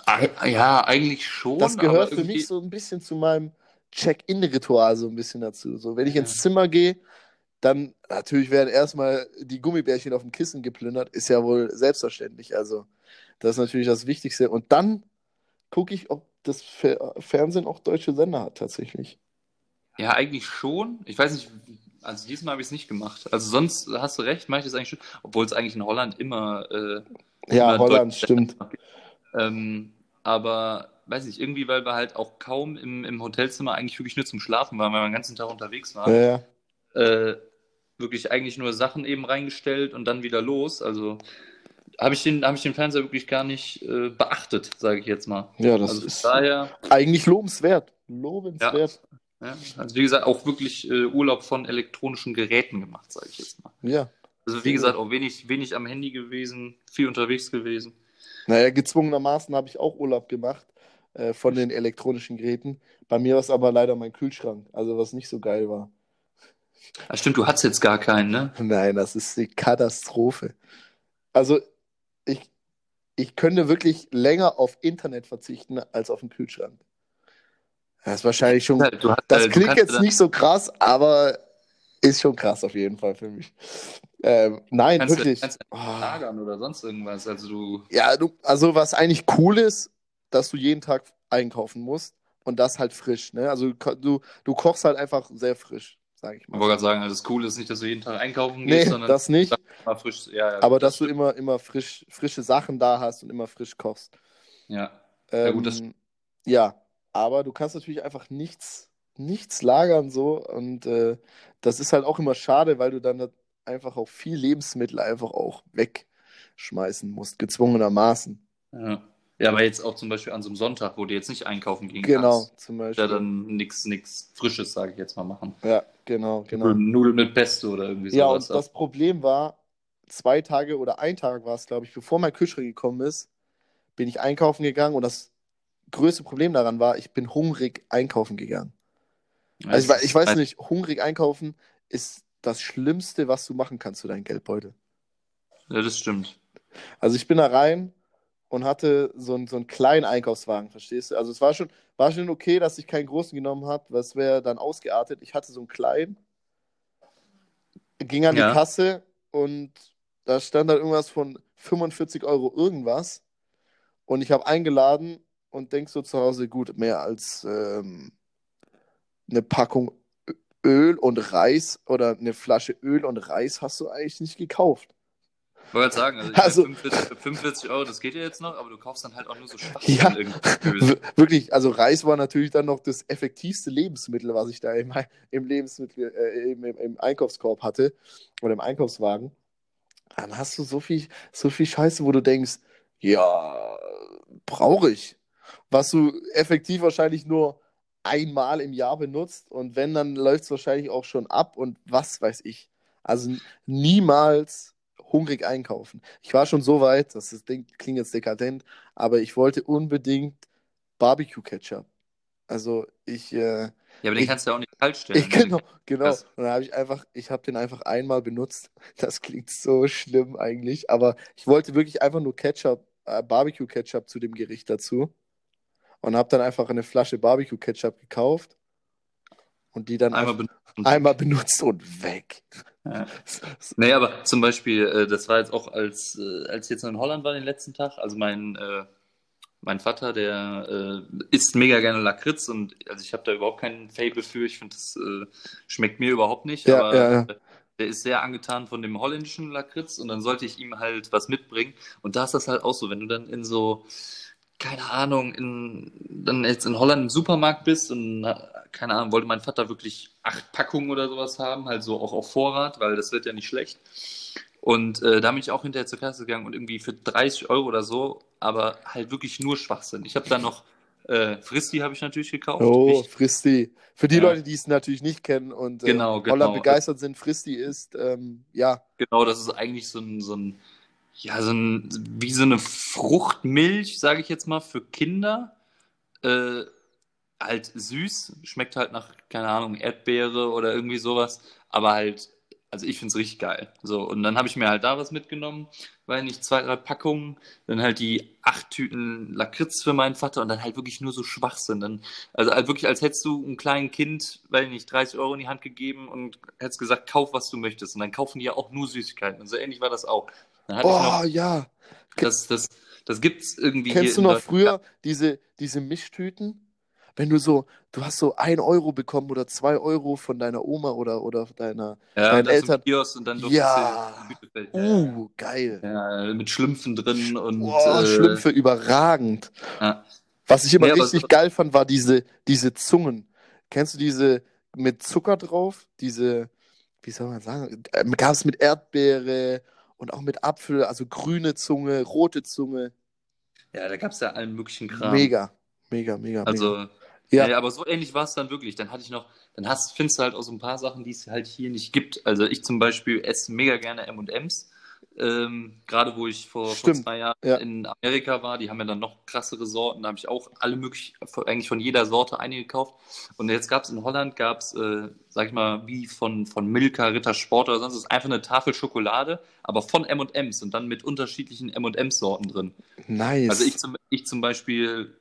äh, ja, eigentlich schon. Das gehört für irgendwie- mich so ein bisschen zu meinem Check-in-Ritual so ein bisschen dazu. So, wenn ich Ja. ins Zimmer gehe, dann natürlich werden erstmal die Gummibärchen auf dem Kissen geplündert, ist ja wohl selbstverständlich. Also, das ist natürlich das Wichtigste. Und dann gucke ich, ob das Fer Fernsehen auch deutsche Sender hat, tatsächlich. Ja, eigentlich schon. Ich weiß nicht, also diesmal habe ich es nicht gemacht. Also sonst hast du recht, mache ich das eigentlich schon, obwohl es eigentlich in Holland immer äh, Ja, Immer Holland, stimmt. Ähm, aber weiß nicht, irgendwie, weil wir halt auch kaum im, im Hotelzimmer eigentlich wirklich nur zum Schlafen waren, weil wir den ganzen Tag unterwegs waren. Ja, ja. Äh, wirklich eigentlich nur Sachen eben reingestellt und dann wieder los. Also habe ich, den, hab ich den Fernseher wirklich gar nicht äh, beachtet, sage ich jetzt mal. ja, das also ist daher, eigentlich lobenswert. Lobenswert. ja, also wie gesagt, auch wirklich äh, Urlaub von elektronischen Geräten gemacht, sage ich jetzt mal. Ja. Also wie gesagt, auch wenig, wenig am Handy gewesen, viel unterwegs gewesen. Naja, gezwungenermaßen habe ich auch Urlaub gemacht. äh, von den elektronischen Geräten. Bei mir war es aber leider mein Kühlschrank, also was nicht so geil war. Ach stimmt, du hattest jetzt gar keinen, ne? Nein, das ist die Katastrophe. Also ich, ich könnte wirklich länger auf Internet verzichten als auf den Kühlschrank. Das ist wahrscheinlich schon. Du hast, Das äh, du klingt jetzt nicht so krass, aber ist schon krass auf jeden Fall für mich. Ähm, nein, kannst, du- wirklich. kannst du Oh. lagern oder sonst irgendwas. Also du. Ja, du, also was eigentlich cool ist, dass du jeden Tag einkaufen musst und das halt frisch. Ne? Also du, du, du kochst halt einfach sehr frisch, sage ich Ich mal. wollte gerade sagen, also das Coole ist nicht, dass du jeden Tag einkaufen Nee, gehst, sondern das nicht. frisch. Ja, ja, Aber dass du stimmt. immer, immer frisch, frische Sachen da hast und immer frisch kochst. Ja. Ähm, Ja, gut, das- ja, aber du kannst natürlich einfach nichts, nichts lagern so und äh, das ist halt auch immer schade, weil du dann da einfach auch viel Lebensmittel einfach auch wegschmeißen musst, gezwungenermaßen. ja. Ja, aber jetzt auch zum Beispiel an so einem Sonntag, wo du jetzt nicht einkaufen gehen Genau, kannst. zum Ja, Beispiel. dann nichts nix Frisches, sage ich jetzt mal, machen. Ja, genau, genau. Nudeln mit Pesto oder irgendwie Ja, sowas. und das Problem war, zwei Tage oder ein Tag war es, glaube ich, bevor mein Kühlschrank gekommen ist, bin ich einkaufen gegangen und das größte Problem daran war, ich bin hungrig einkaufen gegangen. Ja, Also ich, ich weiß halt- nicht, hungrig einkaufen ist das Schlimmste, was du machen kannst für deinen Geldbeutel. Ja, das stimmt. Also ich bin da rein und hatte so, einen- so einen kleinen Einkaufswagen, verstehst du? Also es war schon, war schon okay, dass ich keinen großen genommen habe, weil es wäre dann ausgeartet. Ich hatte so einen kleinen, ging an Ja. die Kasse und da stand dann irgendwas von 45 Euro irgendwas. Und ich habe eingeladen und denk so zu Hause, gut, mehr als ähm, eine Packung Öl und Reis oder eine Flasche Öl und Reis hast du eigentlich nicht gekauft. Ich wollte sagen, also, Also- meine, 45, 45 Euro, das geht ja jetzt noch, aber du kaufst dann halt auch nur so schwach Ja. Wirklich, also Reis war natürlich dann noch das effektivste Lebensmittel, was ich da im, im Lebensmittel, äh, im, im, im Einkaufskorb hatte oder im Einkaufswagen. Dann hast du so viel, so viel Scheiße, wo du denkst, ja, brauche ich. Was du effektiv wahrscheinlich nur einmal im Jahr benutzt und wenn, dann läuft es wahrscheinlich auch schon ab und was weiß ich. Also niemals hungrig einkaufen. Ich war schon so weit, das ist, klingt jetzt dekadent, aber ich wollte unbedingt Barbecue-Ketchup. Also ich, äh, Ja, aber den Ich- kannst du ja auch nicht kalt stellen. ich genau, genau. Das- Und dann habe ich einfach, ich habe den einfach einmal benutzt. Das klingt so schlimm eigentlich, aber ich wollte wirklich einfach nur Ketchup, äh, Barbecue-Ketchup zu dem Gericht dazu und habe dann einfach eine Flasche Barbecue-Ketchup gekauft und die dann Einmal benutzt. einmal benutzt und weg. Ja. Nee, aber zum Beispiel, äh, das war jetzt auch, als, äh, als ich jetzt in Holland war den letzten Tag, also mein, äh, mein Vater, der äh, isst mega gerne Lakritz und also ich habe da überhaupt keinen Fable für, ich finde, das äh, schmeckt mir überhaupt nicht, Ja, aber ja, ja. der ist sehr angetan von dem holländischen Lakritz und dann sollte ich ihm halt was mitbringen und da ist das halt auch so, wenn du dann in so, keine Ahnung, in, dann jetzt in Holland im Supermarkt bist und keine Ahnung, wollte mein Vater wirklich acht Packungen oder sowas haben, halt so auch auf Vorrat, weil das wird ja nicht schlecht. Und äh, da bin ich auch hinterher zur Kasse gegangen und irgendwie für 30 Euro oder so, aber halt wirklich nur Schwachsinn. Ich habe dann noch äh, Fristi habe ich natürlich gekauft. Oh, Nicht- Fristi. Für die Ja. Leute, die es natürlich nicht kennen und äh, Genau, genau. Holland begeistert sind, Fristi ist, ähm, ja, Genau, das ist eigentlich so ein, so ein, ja, so ein, wie so eine Fruchtmilch, sage ich jetzt mal, für Kinder. Äh, halt süß, schmeckt halt nach, keine Ahnung, Erdbeere oder irgendwie sowas, aber halt, also ich finde es richtig geil. So, und dann habe ich mir halt da was mitgenommen, weil nicht zwei, drei Packungen, dann halt die acht Tüten Lakritz für meinen Vater und dann halt wirklich nur so Schwachsinn. Dann, also halt wirklich, als hättest du einem kleinen Kind, weil nicht 30 Euro in die Hand gegeben und hättest gesagt, kauf, was du möchtest. Und dann kaufen die ja auch nur Süßigkeiten. Und so ähnlich war das auch. Oh ja. das, das, das gibt's irgendwie Kennst hier du noch früher diese, diese Mischtüten? Wenn du so, du hast so ein Euro bekommen oder zwei Euro von deiner Oma oder, oder deiner, Ja, deinen Eltern. Kiosk und dann Ja. du uh, geil. ja, mit Schlümpfen drin und Boah, äh, Schlümpfe überragend. Ja. Was ich immer Nee, richtig so- geil fand, war diese, diese Zungen. Kennst du diese mit Zucker drauf? Diese, wie soll man sagen, ähm, gab es mit Erdbeere und auch mit Apfel, also grüne Zunge, rote Zunge. ja, da gab's ja allen möglichen Kram. Mega, mega, mega, mega. Also, Ja. ja. aber so ähnlich war es dann wirklich. Dann hatte ich noch, dann hast, findest du halt auch so ein paar Sachen, die es halt hier nicht gibt. Also ich zum Beispiel esse mega gerne M&M's. Ähm, Gerade wo ich vor, vor zwei Jahren ja. in Amerika war, die haben ja dann noch krassere Sorten. Da habe ich auch alle möglich, eigentlich von jeder Sorte eine gekauft. Und jetzt gab es in Holland, gab es, äh, sag ich mal, wie von, von Milka, Ritter Sport oder sonst, ist einfach eine Tafel Schokolade, aber von M&M's und dann mit unterschiedlichen M&M's-Sorten drin. Nice. Also ich zum, ich zum Beispiel,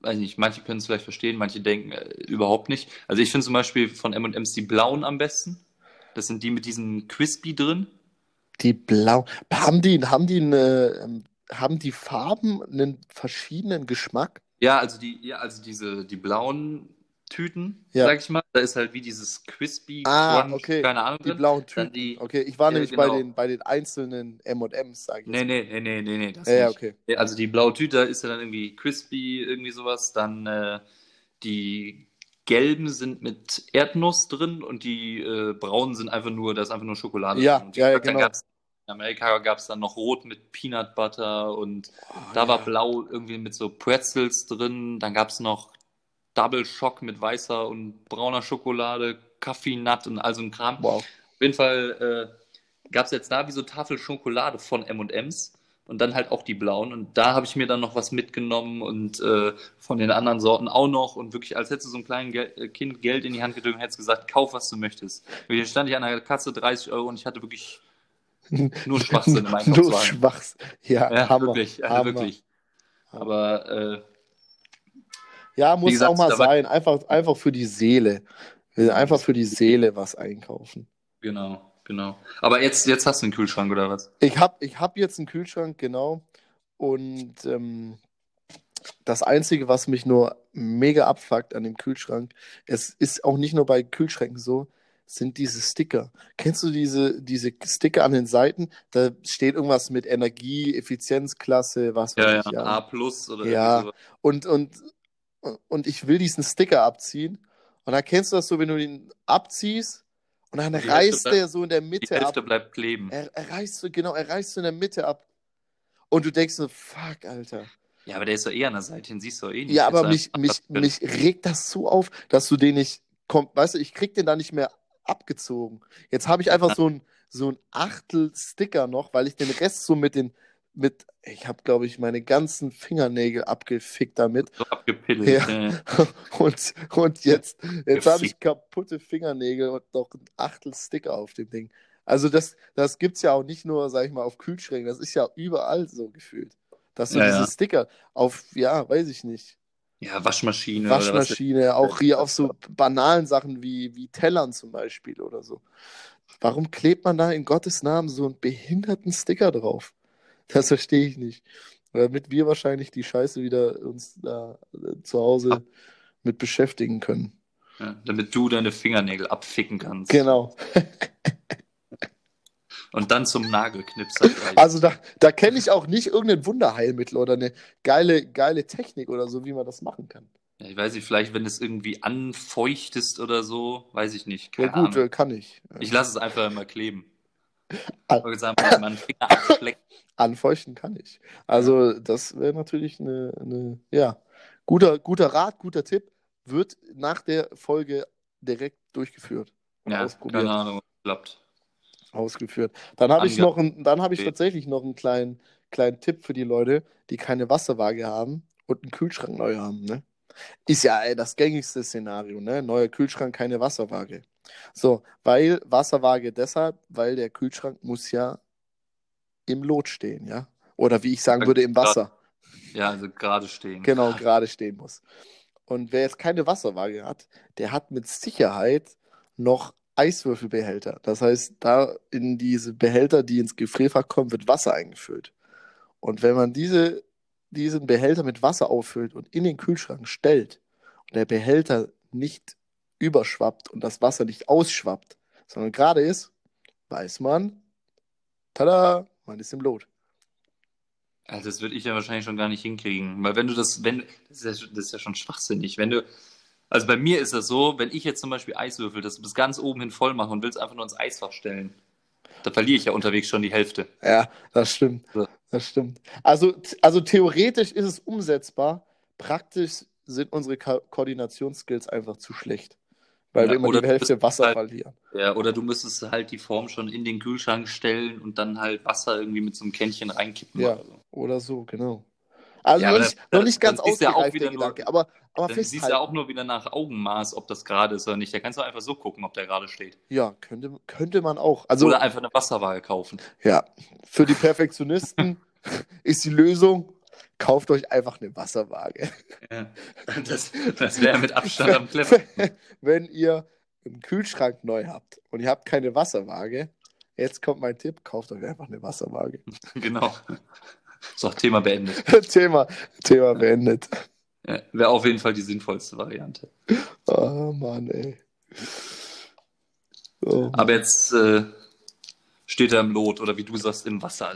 weiß nicht, manche können es vielleicht verstehen, manche denken äh, überhaupt nicht. Also ich finde zum Beispiel von M&M's die blauen am besten. Das sind die mit diesem Crispy drin. Die blau. Haben die, haben die eine, ähm, haben die Farben einen verschiedenen Geschmack? Ja, also die, ja, also diese, die blauen Tüten, Ja. sag ich mal, da ist halt wie dieses Crispy Ah, Crunch, okay. keine Ahnung Die drin. blauen Dann Tüten. die- Okay, ich war Ja, nämlich bei genau. den, bei den einzelnen M&M's, sage ich Nee, nee, nee, nee, nee, nee, das Ja, nicht. okay. Also die blaue Tüte da ist ja dann irgendwie crispy, irgendwie sowas. Dann äh, die gelben sind mit Erdnuss drin und die äh, braunen sind einfach nur, da ist einfach nur Schokolade Ja, drin. Ja, ja, dann genau. in Amerika gab es dann noch rot mit Peanut Butter und Oh, da war ja. blau irgendwie mit so Pretzels drin. Dann gab es noch Double Shock mit weißer und brauner Schokolade, Kaffee Nut und all so ein Kram. Wow. Auf jeden Fall äh, gab es jetzt da wie so Tafel Schokolade von M&M's und dann halt auch die blauen. Und da habe ich mir dann noch was mitgenommen und äh, von den anderen Sorten auch noch. Und wirklich, als hättest du so einem kleinen Gel äh, Kind Geld in die Hand gedrückt und hättest gesagt, kauf, was du möchtest. Und hier stand ich an der Kasse 30 Euro und ich hatte wirklich nur Schwachsinn im Nur Einkaufswagen. Schwachs. Ja, Ja, Hammer. wirklich, also Hammer. wirklich. Aber äh, Ja, muss gesagt, auch mal sein. Einfach, einfach für die Seele. Einfach für die Seele was einkaufen. genau, genau. Aber jetzt, jetzt hast du einen Kühlschrank oder was? Ich habe ich hab jetzt einen Kühlschrank, genau. Und ähm, das Einzige, was mich nur mega abfuckt an dem Kühlschrank, es ist auch nicht nur bei Kühlschränken so, sind diese Sticker. Kennst du diese, diese Sticker an den Seiten? Da steht irgendwas mit Energie, Effizienzklasse, was weiß Ja, ich. ja, A plus oder Ja. Und, und, und ich will diesen Sticker abziehen. Und dann kennst du das so, wenn du ihn abziehst und dann Die reißt der so in der Die Mitte ab. Hälfte bleibt kleben. Er, er reißt so, genau, er reißt so in der Mitte ab. Und du denkst so, fuck, Alter. Ja, aber der ist doch eher an der Seite, den siehst du doch eh nicht. Ja, aber mich, mich, mich regt das so auf, dass du den nicht, komm, weißt du, ich krieg den da nicht mehr abgezogen. Jetzt habe ich einfach so ein, so ein Achtel Sticker noch, weil ich den Rest so mit den, mit, ich habe, glaube ich, meine ganzen Fingernägel abgefickt damit. so abgepiddelt. Ja. äh. Und, und jetzt, jetzt habe ich kaputte Fingernägel und noch ein Achtel Sticker auf dem Ding. Also das, das gibt es ja auch nicht nur, sag ich mal, auf Kühlschränken, das ist ja überall so gefühlt. Dass du Ja, diese ja. Sticker auf, ja, weiß ich nicht, Ja, Waschmaschine. Waschmaschine, auch hier auf so banalen Sachen wie, wie Tellern zum Beispiel oder so. Warum klebt man da in Gottes Namen so einen behinderten Sticker drauf? Das verstehe ich nicht. Damit wir wahrscheinlich die Scheiße wieder uns da äh, zu Hause mit beschäftigen können. Ja, damit du deine Fingernägel abficken kannst. Genau. Und dann zum Nagelknipser greifen. Also da, da kenne ich auch nicht irgendein Wunderheilmittel oder eine geile, geile Technik oder so, wie man das machen kann. Ja, ich weiß nicht, vielleicht, wenn du es irgendwie anfeuchtest oder so, weiß ich nicht. Ja Keine gut, Ahnung. kann ich. Ich lasse es einfach immer kleben. Ah. Finger abschleckt. Anfeuchten kann ich. Also, das wäre natürlich eine, eine, ja, guter, guter Rat, guter Tipp. Wird nach der Folge direkt durchgeführt und Ja, ausprobiert. keine Ahnung, klappt. Ausgeführt. Dann habe ich noch ein, dann habe ich tatsächlich noch einen kleinen, kleinen Tipp für die Leute, die keine Wasserwaage haben und einen Kühlschrank neu haben. Ne? Ist ja ey, das gängigste Szenario, ne? Neuer Kühlschrank, keine Wasserwaage. So, weil Wasserwaage deshalb, weil der Kühlschrank muss ja im Lot stehen, ja? Oder wie ich sagen Ja, würde, im. Wasser. Ja, also gerade stehen. Genau, gerade stehen muss. Und wer jetzt keine Wasserwaage hat, der hat mit Sicherheit noch Eiswürfelbehälter. Das heißt, da in diese Behälter, die ins Gefrierfach kommen, wird Wasser eingefüllt. Und wenn man diese, diesen Behälter mit Wasser auffüllt und in den Kühlschrank stellt und der Behälter nicht überschwappt und das Wasser nicht ausschwappt, sondern gerade ist, weiß man, tada, man ist im Lot. Also das würde ich ja wahrscheinlich schon gar nicht hinkriegen. Weil wenn du das, wenn, das ist ja, das ist ja schon schwachsinnig. Wenn du, also bei mir ist das so, wenn ich jetzt zum Beispiel Eiswürfel, das bis ganz oben hin voll mache und will es einfach nur ins Eisfach stellen, da verliere ich ja unterwegs schon die Hälfte. Ja, das stimmt. Ja. Das stimmt. Also, also theoretisch ist es umsetzbar. Praktisch sind unsere Ko Koordinationsskills einfach zu schlecht. weil Ja, wir immer oder die Hälfte Wasser halt- verlieren. Ja, oder du müsstest halt die Form schon in den Kühlschrank stellen und dann halt Wasser irgendwie mit so einem Kännchen reinkippen Ja. oder so. Oder so, genau. Also Ja, noch, nicht, dann- noch nicht ganz siehst ausgereift, wieder der nur- Gedanke. Aber, aber Dann siehst du ja festhalten. auch nur wieder nach Augenmaß, ob das gerade ist oder nicht. Da kannst du einfach so gucken, ob der gerade steht. Ja, könnte, könnte man auch. Also, Oder einfach eine Wasserwaage kaufen. ja, für die Perfektionisten ist die Lösung, kauft euch einfach eine Wasserwaage. Ja. Das, das wäre mit Abstand am cleversten. Wenn ihr einen Kühlschrank neu habt und ihr habt keine Wasserwaage, jetzt kommt mein Tipp, kauft euch einfach eine Wasserwaage. Genau. So, Thema beendet. Thema, Thema beendet. Ja, wäre auf jeden Fall die sinnvollste Variante. Oh Mann, ey. Oh, Mann. Aber jetzt äh, steht er im Lot oder wie du sagst, im Wasser.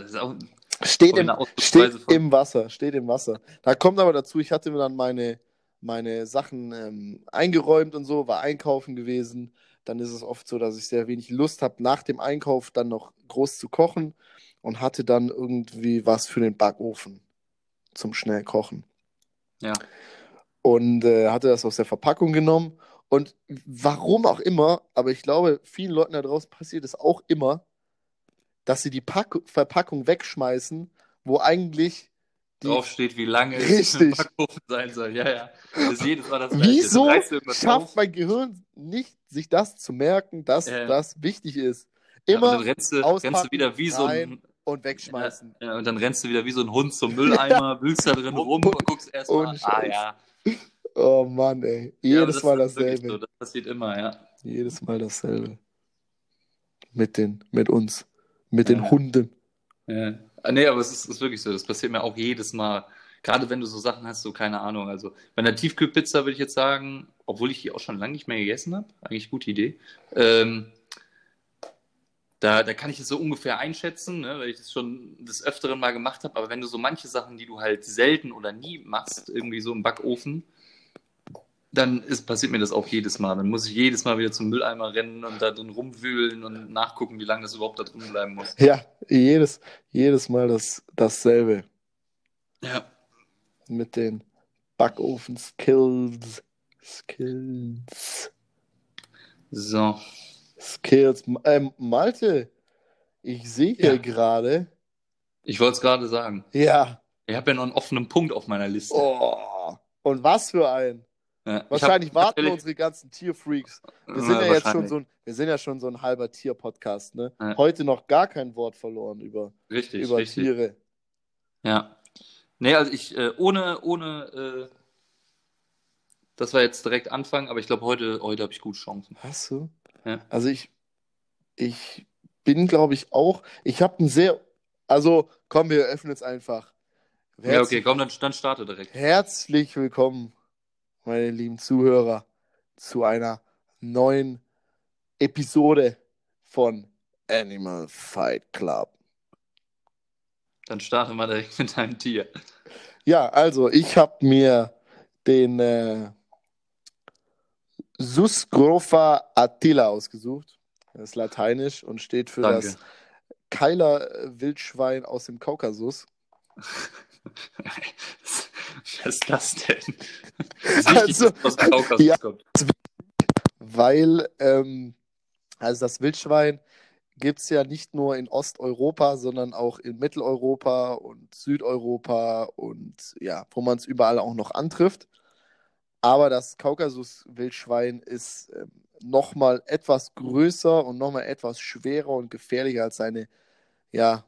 Steht, im, steht von- im Wasser, steht im Wasser. Da kommt aber dazu, ich hatte mir dann meine, meine Sachen ähm, eingeräumt und so, war einkaufen gewesen. Dann ist es oft so, dass ich sehr wenig Lust habe, nach dem Einkauf dann noch groß zu kochen und hatte dann irgendwie was für den Backofen zum schnell kochen. ja. Und äh, hatte das aus der Verpackung genommen. Und warum auch immer, aber ich glaube, vielen Leuten da draußen passiert es auch immer, dass sie die Pack Verpackung wegschmeißen, wo eigentlich die Drauf steht, wie lange es Richtig. im Backofen sein soll. Ja, ja. Das ist jedes Mal das. Wieso schafft mein Gehirn nicht, sich das zu merken, dass Ja. das wichtig ist? ja, Immer dann rennst du, rennst du wieder wie so ein, und wegschmeißen. Ja, und dann rennst du wieder wie so ein Hund zum Mülleimer, wühlst da drin rum und guckst erstmal. Ah ja. Oh Mann, ey. ja Jedes das Mal dasselbe. So, das passiert immer, ja. Jedes Mal dasselbe. Mit, den, mit uns. Mit den Ja. Hunden. ja. Ah, Nee, aber es ist, ist wirklich so. Das passiert mir auch jedes Mal. Gerade wenn du so Sachen hast, so keine Ahnung. Also bei einer Tiefkühlpizza würde ich jetzt sagen, obwohl ich die auch schon lange nicht mehr gegessen habe, eigentlich gute Idee. Ähm, da, da kann ich es so ungefähr einschätzen, ne, weil ich das schon des Öfteren mal gemacht habe. Aber wenn du so manche Sachen, die du halt selten oder nie machst, irgendwie so im Backofen, dann ist, passiert mir das auch jedes Mal. Dann muss ich jedes Mal wieder zum Mülleimer rennen und da drin rumwühlen und nachgucken, wie lange das überhaupt da drin bleiben muss. Ja, jedes, jedes Mal das, dasselbe. Ja. Mit den Backofen-Skills. Skills. So. Skills. Ähm, Malte, ich sehe hier Ja. gerade. Ich wollte es gerade sagen. Ja. Ich habe ja noch einen offenen Punkt auf meiner Liste. Oh. Und was für ein. Ja, ich Wahrscheinlich hab warten unsere ganzen Tierfreaks. Wir Ja, sind ja jetzt schon so ein, wir sind ja schon so ein halber Tier-Podcast, ne? Ja. Heute noch gar kein Wort verloren über, Richtig, über richtig. Tiere. Ja. Nee, also ich, äh, ohne, ohne, äh, das war jetzt direkt anfangen, aber ich glaube, heute, heute habe ich gute Chancen. Hast du? Ja. Also ich, ich bin, glaube ich, auch. Ich habe ein sehr. Also, komm, wir öffnen es einfach. Ja, okay, komm, dann, dann starte direkt. Herzlich willkommen, meine lieben Zuhörer, zu einer neuen Episode von Animal Fight Club. Dann starte mal direkt mit deinem Tier. Ja, also ich habe mir den äh, Susgrofa Attila ausgesucht. Das ist lateinisch und steht für Danke. das Keiler äh, Wildschwein aus dem Kaukasus. Was ist das denn? Das ist wichtig, Also, dass aus dem Kaukasus ja. kommt. Weil, ähm, also das Wildschwein gibt es ja nicht nur in Osteuropa, sondern auch in Mitteleuropa und Südeuropa und ja, wo man es überall auch noch antrifft. Aber das Kaukasus-Wildschwein ist ähm, nochmal etwas größer und nochmal etwas schwerer und gefährlicher als seine, ja,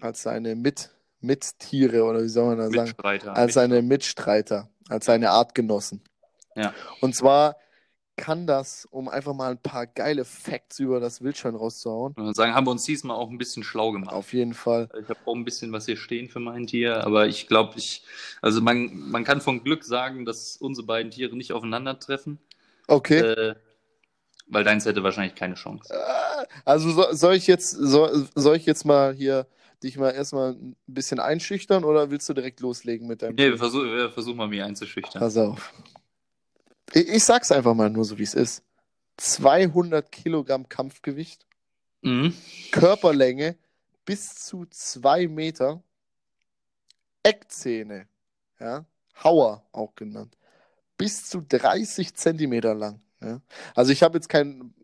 als seine Mit Mittiere oder wie soll man da sagen? Mitstreiter. als seine Mitstreiter, als seine Artgenossen. Ja. Und zwar kann das, um einfach mal ein paar geile Facts über das Wildschwein rauszuhauen, Und sagen, haben wir uns diesmal auch ein bisschen schlau gemacht. auf jeden Fall. Ich habe auch ein bisschen was hier stehen für mein Tier, aber ich glaube, ich, also man, man kann von Glück sagen, dass unsere beiden Tiere nicht aufeinandertreffen, Okay. äh, weil deins hätte wahrscheinlich keine Chance. Äh, Also so, soll ich jetzt, soll, soll ich jetzt mal hier dich mal erstmal ein bisschen einschüchtern oder willst du direkt loslegen mit deinem Nee, wir versuchen mal, mich einzuschüchtern. Pass auf. Ich, ich sag's einfach mal nur so, wie es ist. 200 Kilogramm Kampfgewicht, Mhm. Körperlänge bis zu zwei Meter, Eckzähne, ja, Hauer auch genannt, bis zu 30 Zentimeter lang, Ja? Also ich habe jetzt kein,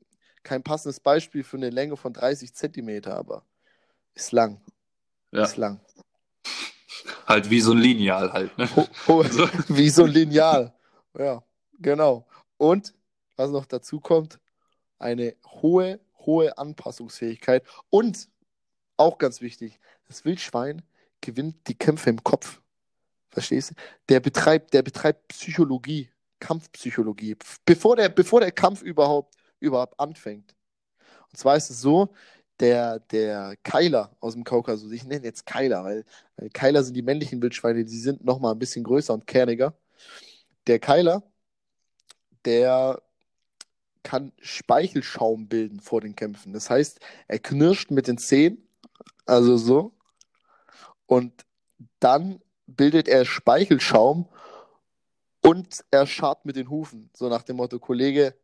kein passendes Beispiel für eine Länge von 30 Zentimeter, aber ist lang. Ja. Ist lang. Halt wie so ein Lineal halt. Ne? Ho ho wie so ein Lineal. Ja, genau. Und was noch dazu kommt, eine hohe, hohe Anpassungsfähigkeit. Und auch ganz wichtig, das Wildschwein gewinnt die Kämpfe im Kopf. Verstehst du? Der betreibt, der betreibt Psychologie, Kampfpsychologie, bevor der, bevor der Kampf überhaupt, überhaupt anfängt. Und zwar ist es so, der, der Keiler aus dem Kaukasus, ich nenne jetzt Keiler, weil, weil Keiler sind die männlichen Wildschweine, die sind nochmal ein bisschen größer und kerniger. Der Keiler, der kann Speichelschaum bilden vor den Kämpfen. Das heißt, er knirscht mit den Zähnen, also so, und dann bildet er Speichelschaum und er scharrt mit den Hufen, so nach dem Motto, Kollege,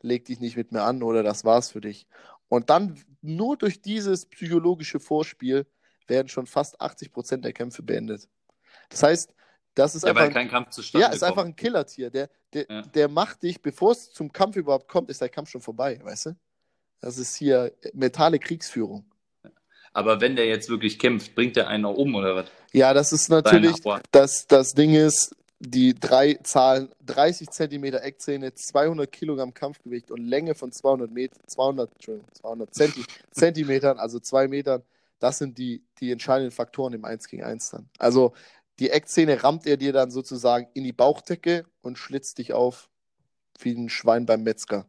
leg dich nicht mit mir an oder das war's für dich. Und dann nur durch dieses psychologische Vorspiel werden schon fast 80 Prozent der Kämpfe beendet. Das heißt, das ist Ja, einfach weil kein Kampf zustande ja, ist kommt. einfach ein Killertier. Der, der, Ja. der macht dich, bevor es zum Kampf überhaupt kommt, ist der Kampf schon vorbei, weißt du? Das ist hier mentale Kriegsführung. Aber wenn der jetzt wirklich kämpft, bringt der einen auch um oder was? Ja, das ist natürlich, das, das Ding ist, die drei Zahlen, 30 Zentimeter Eckzähne, 200 Kilogramm Kampfgewicht und Länge von 200 Meter, 200, Entschuldigung, 200 Zenti, Zentimetern, also zwei Metern, das sind die, die entscheidenden Faktoren im 1 gegen 1 dann. Also die Eckzähne rammt er dir dann sozusagen in die Bauchdecke und schlitzt dich auf wie ein Schwein beim Metzger.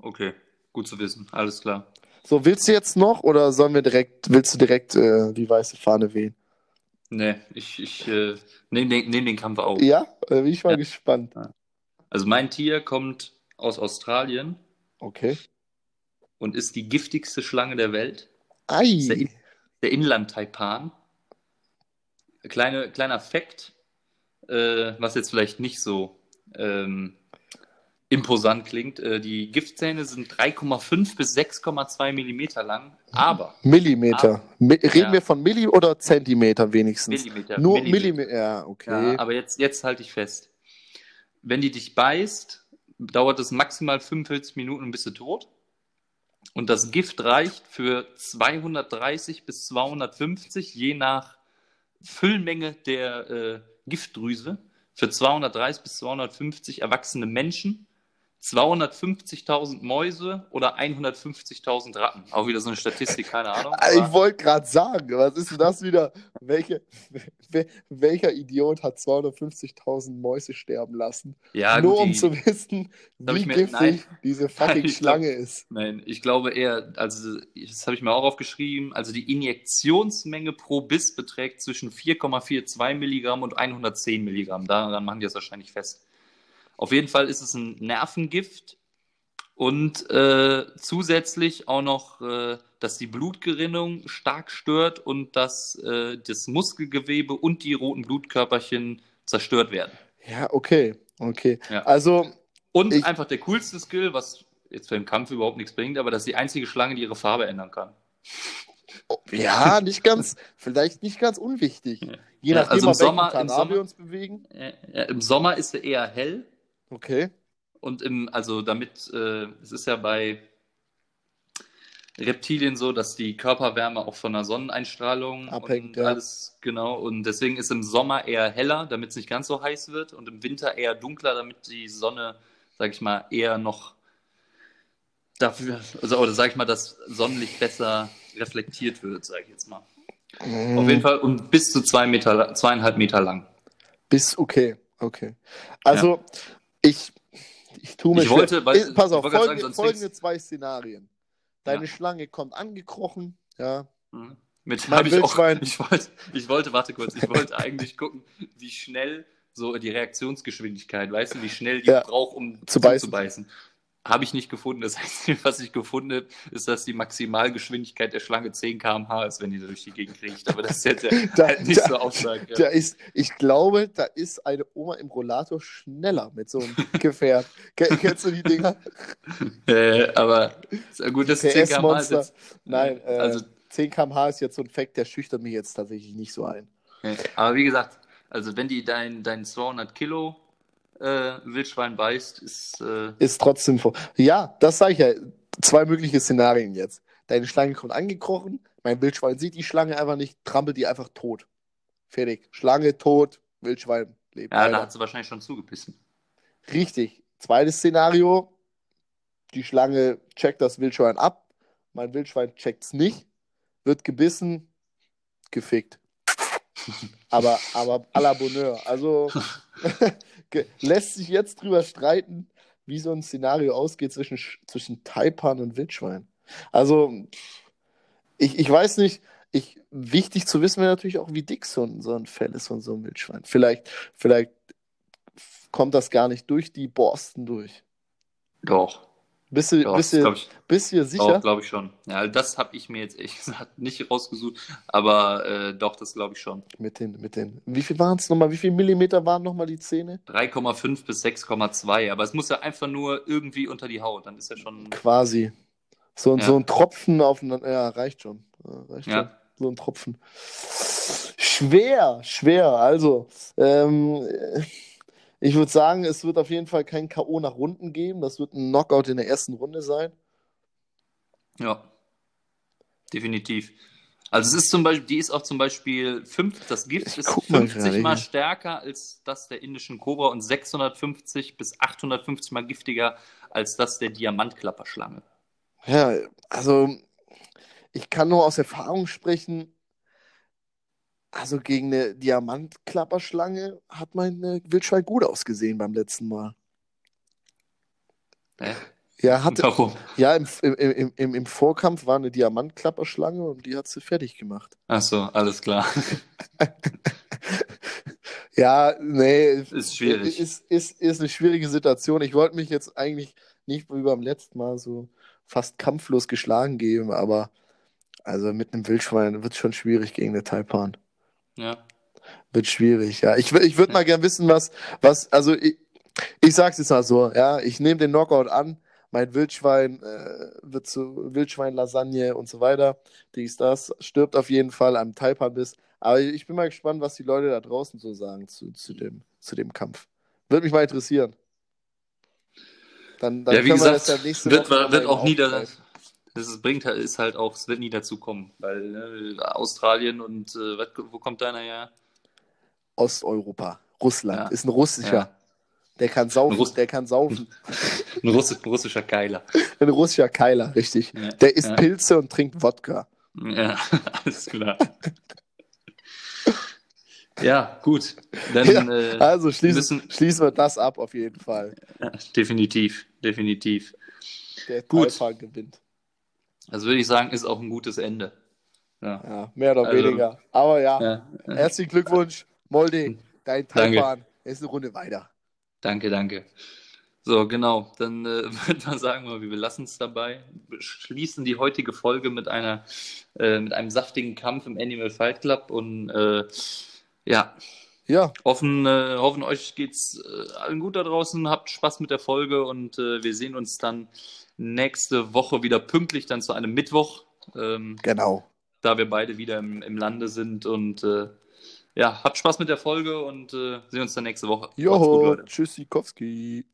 Okay, gut zu wissen. Alles klar. So, willst du jetzt noch oder sollen wir direkt, willst du direkt äh, die weiße Fahne wehen? Nee, ich, ich äh, nehme den, nehm den Kampf auf. Ja, äh, bin ich mal Ja. gespannt. Also mein Tier kommt aus Australien Okay. und ist die giftigste Schlange der Welt. Ei. Der, In- der Inland-Taipan. Kleine, kleiner Fakt, äh, was jetzt vielleicht nicht so ähm, imposant klingt. Äh, die Giftzähne sind 3,5 bis 6,2 Millimeter lang, aber Millimeter. Mi reden Ja. wir von Milli oder Zentimeter wenigstens? Millimeter. Nur Millimeter. Millimeter. Ja, okay. Ja, aber jetzt, jetzt halte ich fest. Wenn die dich beißt, dauert es maximal 45 Minuten, bis du tot. Und das Gift reicht für 230 bis 250, je nach Füllmenge der äh, Giftdrüse, für 230 bis 250 erwachsene Menschen, 250.000 Mäuse oder 150.000 Ratten. Auch wieder so eine Statistik, keine Ahnung. Ah, Ich wollte gerade sagen, was ist denn das wieder? Welche, wel- welcher Idiot hat 250.000 Mäuse sterben lassen? ja, Nur gut, um die- zu wissen, wie mir- giftig nein. diese fucking glaub- Schlange ist. Nein, ich glaube eher, also das habe ich mir auch aufgeschrieben, also die Injektionsmenge pro Biss beträgt zwischen 4,42 Milligramm und 110 Milligramm. Daran machen die das wahrscheinlich fest. Auf jeden Fall ist es ein Nervengift und äh, zusätzlich auch noch, äh, dass die Blutgerinnung stark stört und dass äh, das Muskelgewebe und die roten Blutkörperchen zerstört werden. Ja, okay. Okay. Ja. Also, Und Ich- einfach der coolste Skill, was jetzt für den Kampf überhaupt nichts bringt, aber das ist die einzige Schlange, die ihre Farbe ändern kann. ja, nicht ganz, vielleicht nicht ganz unwichtig. Ja. Je Ja, nachdem, also im Sommer- im Sommer- wir uns bewegen. Ja, Im Sommer ist er eher hell Okay. und im, also damit, äh, es ist ja bei Reptilien so, dass die Körperwärme auch von der Sonneneinstrahlung Abhängt, und ja. alles, genau, und deswegen ist im Sommer eher heller, damit es nicht ganz so heiß wird und im Winter eher dunkler, damit die Sonne, sag ich mal, eher noch dafür, also, oder sag ich mal, das Sonnenlicht besser reflektiert wird, sag ich jetzt mal. Auf Mhm. jeden Fall und bis zu zwei Meter, zweieinhalb Meter lang. Bis, okay, okay. Also, ich, ich tue mir Ich wollte, weil- Äh, Pass auf, folgende, sagen, folgende kriegst- zwei Szenarien. Deine Ja. Schlange kommt angekrochen, ja. Mhm. Mit Mein ich auch, ich wollte, ich wollte, warte kurz, ich wollte eigentlich gucken, wie schnell so die Reaktionsgeschwindigkeit, weißt du, wie schnell die Ja. braucht, um Zu beißen. zuzubeißen. Habe ich nicht gefunden. Das Einzige, was ich gefunden habe, ist, dass die Maximalgeschwindigkeit der Schlange 10 km/h ist, wenn die durch die Gegend kriecht. Aber das ist jetzt ja Da- halt nicht da- so. Da ist, ich glaube, da ist eine Oma im Rollator schneller mit so einem Gefährt. Ke- Kennst du die Dinger? Äh, aber ist ja gut, das 10 km/h ist jetzt. Nein, äh, also 10 km/h ist jetzt so ein Fact, der schüchtert mich jetzt tatsächlich nicht so ein. Ja, Aber wie gesagt, also wenn die dein, dein 200 Kilo äh, Wildschwein beißt, ist. Äh, Ist trotzdem vor. Ja, das sage ich ja. Zwei mögliche Szenarien jetzt. Deine Schlange kommt angekrochen, mein Wildschwein sieht die Schlange einfach nicht, trampelt die einfach tot. Fertig. Schlange tot, Wildschwein lebt. ja, weiter. da hat sie wahrscheinlich schon zugebissen. Richtig. Zweites Szenario: Die Schlange checkt das Wildschwein ab, mein Wildschwein checkt es nicht, wird gebissen, gefickt. Aber, aber à la Bonheur. Also lässt sich jetzt drüber streiten, wie so ein Szenario ausgeht zwischen, Sch- zwischen Taipan und Wildschwein. Also, ich, ich weiß nicht, ich, wichtig zu wissen wäre natürlich auch, wie dick so ein, so ein Fell ist von so einem Wildschwein. Vielleicht, vielleicht kommt das gar nicht durch die Borsten durch. Doch. Bist du, Doch, bist glaube du, ich, bist du sicher? doch, glaub ich schon. Ja, das habe ich mir jetzt ehrlich gesagt nicht rausgesucht, aber äh, doch, das glaube ich schon. Mit den, mit den, wie viel waren es nochmal? Wie viel Millimeter waren nochmal die Zähne? 3,5 bis 6,2, aber es muss ja einfach nur irgendwie unter die Haut, dann ist ja schon. Quasi. So, ein- Ja. so ein Tropfen auf den, ja, reicht schon. Ja, reicht schon. Ja. So ein Tropfen. Schwer, schwer. Also, ähm, ich würde sagen, es wird auf jeden Fall kein K.O. nach Runden geben. Das wird ein Knockout in der ersten Runde sein. Ja. Definitiv. Also es ist zum Beispiel, die ist auch zum Beispiel fünf, das Gift ist guck mal 50 gerade mal hier. stärker als das der indischen Kobra und 650 bis 850 mal giftiger als das der Diamantklapperschlange. Ja, also ich kann nur aus Erfahrung sprechen. Also gegen eine Diamantklapperschlange hat mein äh, Wildschwein gut ausgesehen beim letzten Mal. Hä? Ja, hatte, Warum? ja im, im, im, im, im Vorkampf war eine Diamantklapperschlange und die hat sie fertig gemacht. Achso, alles klar. Ja, nee, Ist schwierig. Ist, ist, ist eine schwierige Situation. Ich wollte mich jetzt eigentlich nicht wie beim letzten Mal so fast kampflos geschlagen geben, aber also mit einem Wildschwein wird es schon schwierig gegen eine Taipan. Ja. Wird schwierig, ja. Ich, ich würde mal gern wissen, was, was, also ich, ich sag's jetzt mal so, ja, ich nehme den Knockout an, mein Wildschwein äh, wird zu Wildschwein-Lasagne und so weiter, dies, das, stirbt auf jeden Fall am Taipan-Biss. Aber ich bin mal gespannt, was die Leute da draußen so sagen zu, zu, dem, zu dem Kampf. Würde mich mal interessieren. Dann, dann ja, wie gesagt, das ja nächste wird, wird auch nie aufgreifen. Das ist, bringt halt, ist halt auch, es wird nie dazu kommen, weil ne, Australien und äh, wo kommt deiner her? Osteuropa, Russland, Ja. ist ein russischer. Ja. Der kann saufen, Russ- der kann saufen. Ein Russi russischer Keiler. Ein russischer Keiler, richtig. Ja. Der isst. Pilze und trinkt Wodka. Ja, alles klar. ja, gut. Dann äh, Also schließen, müssen- schließen wir das ab auf jeden Fall. definitiv, definitiv. Der Gut. Gewinnt. Also würde ich sagen, ist auch ein gutes Ende. Ja. Ja, mehr oder Also- weniger. Aber ja, ja. herzlichen Glückwunsch, Molde. Dein. Taipan ist eine Runde weiter. Danke, danke. So, genau. Dann äh, würde man sagen, wir belassen es dabei. Wir schließen die heutige Folge mit einer, äh, mit einem saftigen Kampf im Animal Fight Club und äh, ja, Ja, hoffen, äh, hoffen euch geht's äh, allen gut da draußen, habt Spaß mit der Folge und äh, wir sehen uns dann nächste Woche wieder pünktlich, dann zu einem Mittwoch, ähm, genau. da wir beide wieder im, im Lande sind und äh, ja, habt Spaß mit der Folge und äh, sehen uns dann nächste Woche. Macht's gut, Joho, Leute. tschüssikowski.